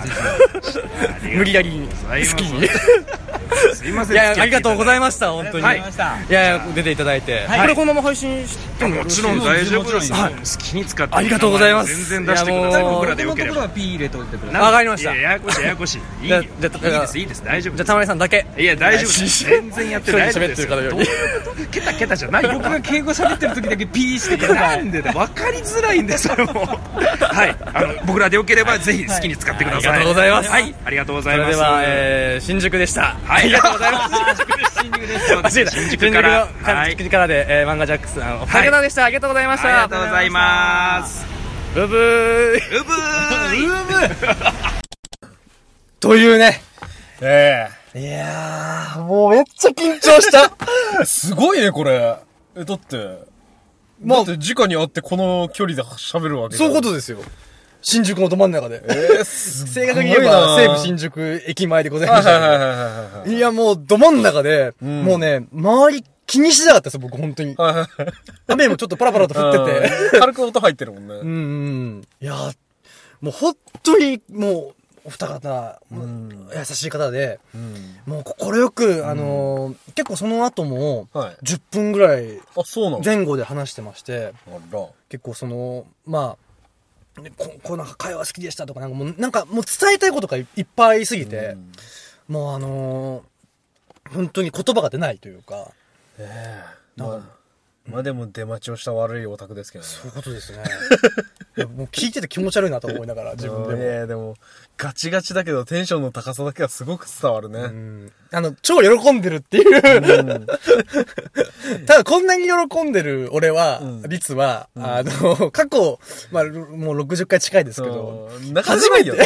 無理やり好きに。すいません。いやありがとうございまました本当に。はい。や出ていただいて、はい。これこのまま配信してもよもちろん大丈夫です好きに使ってありがとうございます。全然出してください。僕らでよければ。わかりました。いやややこしいややこしい。いいよ。いいですいいです。大丈夫じゃあです玉井さんだけ。いや大丈夫です。全然やって大丈夫ですよ。どういうことケタケタじゃない。よ僕が敬語喋ってる時だけ P してくださないんでだ分かりづらい。んですよはい。あの僕らでよければぜひ好きに使ってください。はい。ありがとうございます。はい。ありがとうございます。それでは、えー、新宿でした。はい。ありがとうございます。新宿です。そうです。間違えた新宿からのはい新宿からで、えー、漫画ジャックスあのお疲れ様でした、ありがとうございました。ありがとうございます。ブブー。うぶー。い というねえいやーもうめっちゃ緊張したえすごいね、これ。え、だって、まあだって直に会ってこの距離で喋るわけそういうことですよ新宿のど真ん中でえー、すごい正確に言えば西武新宿駅前でございましたはいはいはいはいや、もう、ど真ん中で、んもうね、周り気にしなかったですよ、僕、本当に。雨もちょっとパラパラと降ってて。うん軽く音入ってるもんね。うんうん。いや、もう本当に、もう、お二方、優しい方で、もう心よく、あのー結構その後も、はい。10分ぐらい前後で話してまして、あら。結構その、まあ、ねここうなんか会話好きでしたとか、なんかもう、なんかもう伝えたいことがいいっぱいすぎて、もうあのー本当に言葉が出ないというか、まあ、まあでも出待ちをした悪いオタクですけどね。そういうことですね。もう聞いてて気持ち悪いなと思いながら、自分でも。いやでも、ガチガチだけどテンションの高さだけはすごく伝わるね。うんあの、超喜んでるっていう。ただ、こんなに喜んでる俺は、率は、あの、過去、まあ、もう60回近いですけど、うんなかなかないよね。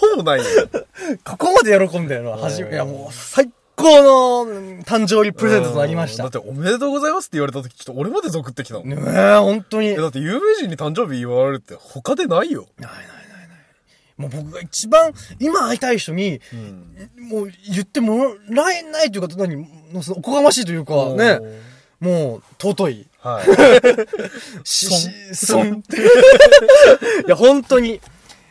ほぼないよ。ここまで喜んでるのは初め、いやもう、最高のうん誕生日プレゼントとなりました。うんだっておめでとうございますって言われた時、ちょっと俺までゾクってきたもん。ねえ、本当に。え、だって有名人に誕生日言われるって他でないよ。ないないないない。もう僕が一番、今会いたい人に、もう言ってもらえないというか、何、そのおこがましいというか、ね、もう、尊い。はい。し、し、そん。いや、本当に。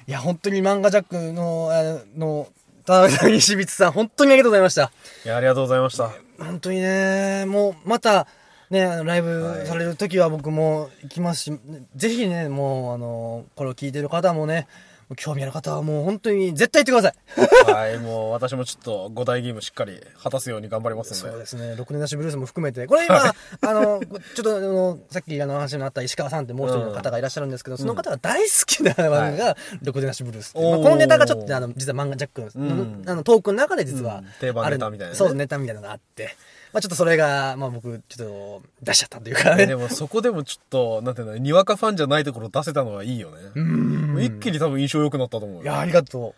いや、本当に漫画ジャックの、あの、田中さん、西光さん、本当にありがとうございました。いや、ありがとうございました。本当にね、もう、また、ね、ライブされる時は僕も行きますし、ぜひね、もう、あの、これを聞いてる方もね、興味ある方はもう本当に絶対行ってください。はい、もう私もちょっと五大義務しっかり果たすように頑張りますんで。そうですね、六年なしブルースも含めて、これ今、あの、ちょっとあの、さっきあの話のあった石川さんってもう一人の方がいらっしゃるんですけど、その方が大好きな漫画が、六年なしブルースっていう。まあこのネタがちょっとねあの、実は漫画ジャックの、うん。あのトークの中で実はうん。定番ネタみたいなね。そう、ネタみたいなのがあって、まあちょっとそれが、まあ僕、ちょっと出しちゃったというかね。えでもそこでもちょっと、なんていうの、にわかファンじゃないところ出せたのはいいよね。もう一気に多分印象良くなったと思うよ。いや、ありがと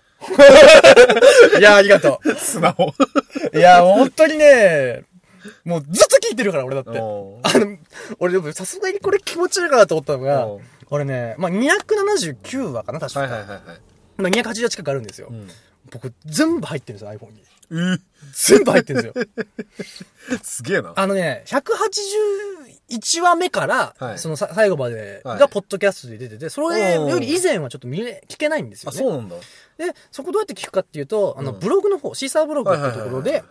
う。いや、ありがと素直。う。いや、本当にね、もうずっと聞いてるから、俺だって。おあの、俺でもさすがにこれ気持ち悪いかなと思ったのがうん、俺ね、まあ279話かな、確か。はいはいはいはい。まあ280話近くあるんですよ。ん僕、全部入ってるんですよ、iPhone に。え全部入ってるんですよ。すげえな。あのね、181話目から、はいそのさ最後まではいがポッドキャストで出てて、それより以前はちょっと見れ、聞けないんですよあ、ね。そうなんだ。で、そこどうやって聞くかっていうと、あの、うんブログの方、シーサーブログってところで、はい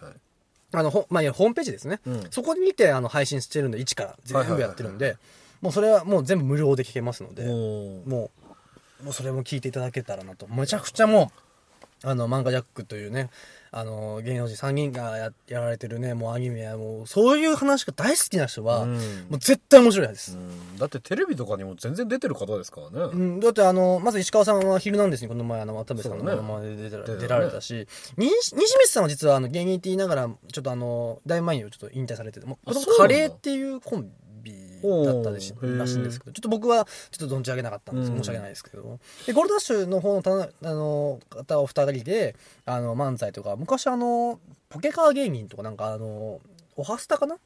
あの、ほまあ、いや、ホームページですね。うんそこに見て、あの、配信してるんで、一から全部やってるんで、もうそれはもう全部無料で聞けますので、もう、もうそれも聞いていただけたらなと。めちゃくちゃもう、あの、漫画ジャックというね、あの、芸能人3人がややられてるね、もうアニメや、もう、そういう話が大好きな人は、うん。もう絶対面白いです。うん。だってテレビとかにも全然出てる方ですからね。うん、だってあの、まず石川さんはヒルナンデスにこの前あの、渡部さんのそうね。ままで出ね。出られたし、に西光さんは実はあの、芸人って言いながら、ちょっとあの、だいぶ前にちょっと引退されてて、もうカレーっていうコンビ？だったらしいんですけど、ちょっと僕はちょっと存じ上げなかったんです、うん。申し訳ないですけど。で、ゴールドダッシュの方のたあの、方お二人で、あの、漫才とか、昔あの、ポケカー芸人とかなんかあの、オハスタかな？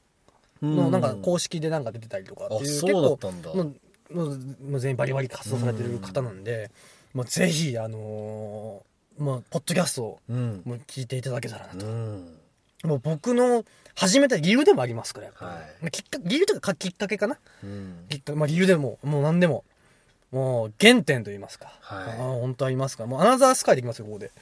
のなんか公式でなんか出てたりとかっていう結構もう全員バリバリ活動されてる方なんで、もうぜひあのーもうポッドキャストをうん。もう聞いていただけたらなと、うん。もう僕の始めた理由でもありますからやっぱり、はいまあきっか理由というかきっかけかなうん。きっかまあ理由でももう何でももう原点と言いますか、はいあー本当ありますかもうアナザースカイできますよここでね。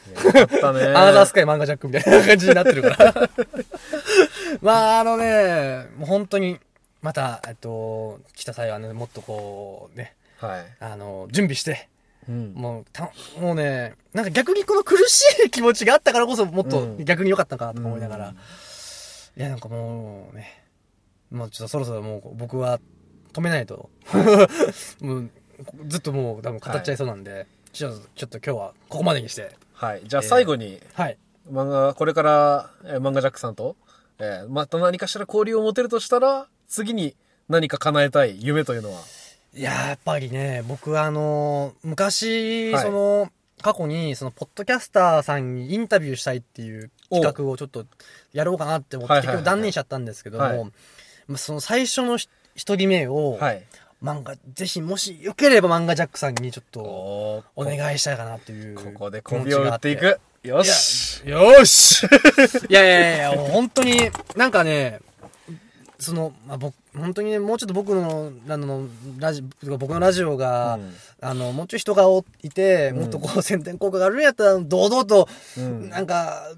アナザースカイ漫画ジャックみたいな感じになってるから。まあ、あのね、もう本当に、また、えっと、来た際はね、もっとこう、ね、はい。あの、準備して、うん。もう、た、もうね、なんか逆にこの苦しい気持ちがあったからこそ、もっとうん逆に良かったのかなとか思いながら、うんいや、なんかもうね、もうちょっとそろそろもう僕は止めないと、もう、ずっともう多分語っちゃいそうなんで、ちょっと、ちょっと今日はここまでにして、はい。じゃあ最後に、はい。漫画、これから、えー漫画ジャックさんと、えーまた何かしら交流を持てるとしたら、次に何か叶えたい夢というのは？いやーやっぱりね、僕はあのー昔、はいその、過去に、その、ポッドキャスターさんにインタビューしたいっていう企画をちょっとやろうかなって思って、結局断念しちゃったんですけども、はいまあその最初のひ一人目を、はい。漫画、ぜひもしよければ漫画ジャックさんにちょっとおお願いしたいかなっていうここで気持媚びを打っていく。よし。よーしいやいやいやいや、本当に、なんかね、その、まあ、僕、本当にね、もうちょっと僕の、あの、ラジ僕のラジオが、うん。あの、もうちょい人がおいて、もっとこう、宣伝効果があるんやったら、堂々と、うん。なんか、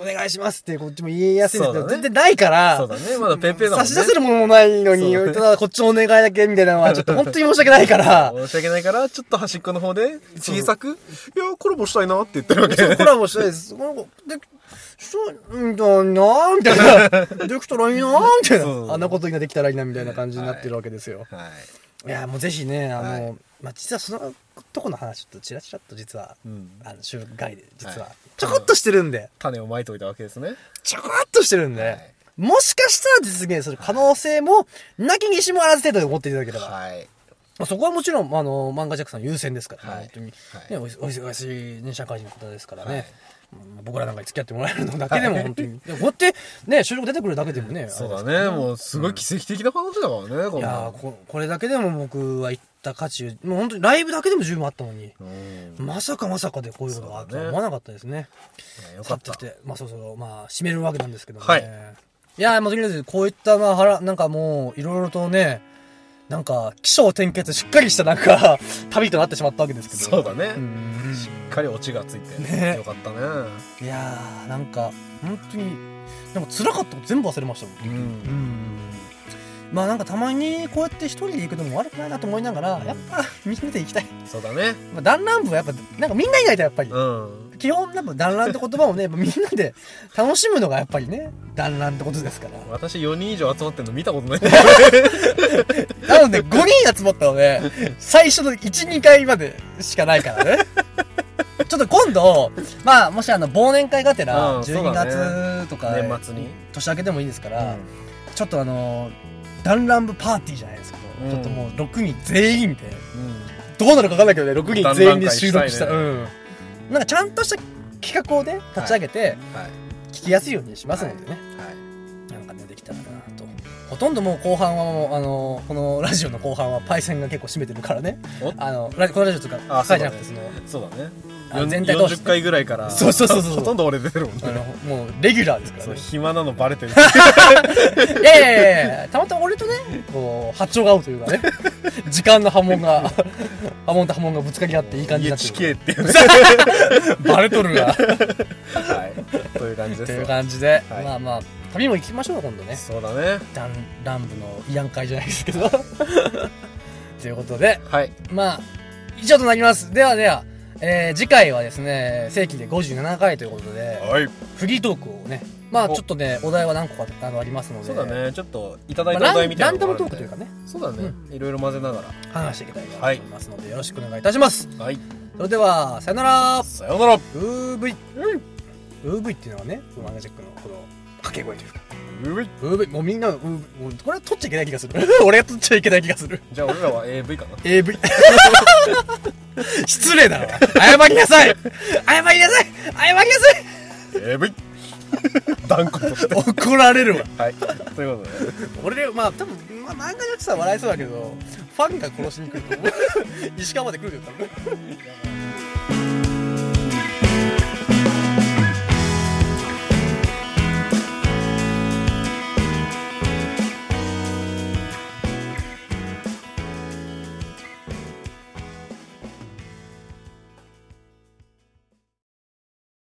お願いしますって、こっちも言いやすいんですけど、ね全然ないから、そうだね。まだペンペンだもんね。差し出せるものもないのに、ただこっちのお願いだけみたいなのは、ちょっと本当に申し訳ないから、申し訳ないから、ちょっと端っこの方で小さく、いや、コラボしたいなって言ってるわけ。コラボしたいです。なんかで、そう、んだなみたいな。できたらいいなみたいな。あんなことができたらいいな、みたいな感じになってるわけですよ。はい。い、や、もうぜひね、あの、はいまあ、実はそのとこの話、ちょっとチラチラっと実は、うんあの、収録外で、実は、はいちょこっとしてるんで、種をまいといたわけですね。ちょこっとしてるんで、はいもしかしたら実現する可能性も、なきにしもあらず程度で思っていただければ。はい。まあそこはもちろん、あの、漫画ジャックさん優先ですから、はい本当に、はいねお忙しい、ね、社会人の方ですからね。僕らなんかに付き合ってもらえるのだけでも本当に。こうやってね、収録出てくるだけでもね。そうだね。もう、すごい奇跡的な話だからね、いやこ、これだけでも僕は行った価値、もう本当にライブだけでも十分あったのに、うん。まさかまさかでこういうことがあると思わなかったですね。いやよかったさてまあそうそう、まあ、締めるわけなんですけどもね。はいいやー、もうとりあえず、こういった、まあ、はら、なんかもう、いろいろとね、なんか、起承転結しっかりしたなんか、旅となってしまったわけですけど。そうだね。うんしっかりオチがついて、ねよかったね。いやー、なんか、本当に、なんか辛かったこと全部忘れましたもん。うん。うん。まあなんかたまにこうやって一人で行くのも悪くないなと思いながら、やっぱみんなで行きたい。そうだね。まあ、団らん部はやっぱ、なんかみんないないとやっぱり。うん。基本、やっぱ団らんって言葉をね、みんなで楽しむのがやっぱりね、団らんってことですから。私4人以上集まってんの見たことない。なので、5人集まったので、最初の1、2回までしかないからね。ちょっと今度、まあ、もしあの、忘年会がてら、うんそう12だね月とか、年末に。年明けでもいいですから、うんちょっとあの、団らん部パーティーじゃないですけど、うんちょっともう6人全員で、うん。どうなるか分かんないけどね、6人全員で収録した。団らうん。なんかちゃんとした企画をね、立ち上げて、はい。聞きやすいようにしますのでね。はい。なんとんどもう後半はもう、あの、このラジオの後半はパイセンが結構占めてるからね。お？あの、ラジこのラジオとか、あ回じゃなくて、その、そうだね。あよん全体通して40回ぐらいから。そうそうそうそうほとんど俺出てるもんあね。の、もう、レギュラーですからそう、ね。暇なのバレてる。いやいやいやいやたまたま俺とね、こう、波長が合うというかね、時間の波紋が、波紋と波紋がぶつかり合っていい感じになってる。HK っていうね。バレとるが。はい。という感じですというよ。感じで、はいまあまあ、旅も行きましょう、今度ね。そうだね。ダン、ラン部の慰安会じゃないですけど。ということで、はい。まあ、以上となります。ではでは、えー、次回はですね、正規で57回ということで、はい。フリートークをね、まあおちょっとね、お題は何個かあのありますので、そうだね。ちょっと、いただいたお題みたいンランダムトークというかね、そうだね。いろいろ混ぜなが話していきたいなと思いますので、よろしくお願いいたします。ら。はい。それでは、さよならさようなら。ウーブイ、ウーブイっていうのはね、このアナジェックのこの掛け声というか、ういウーブイ、もうみんな、うーもうこれは取っちゃいけない気がする。俺が取っちゃいけない気がする。じゃあ俺らは AV かな。AV。失礼だろ。謝りなさい謝りなさい謝りなさい AV! 断固として。怒られるわ。はい。ということで。俺、まあ多分、まあ漫画のやつは笑いそうだけど、ファンが殺しに来ると思う。石川まで来るよ、多分。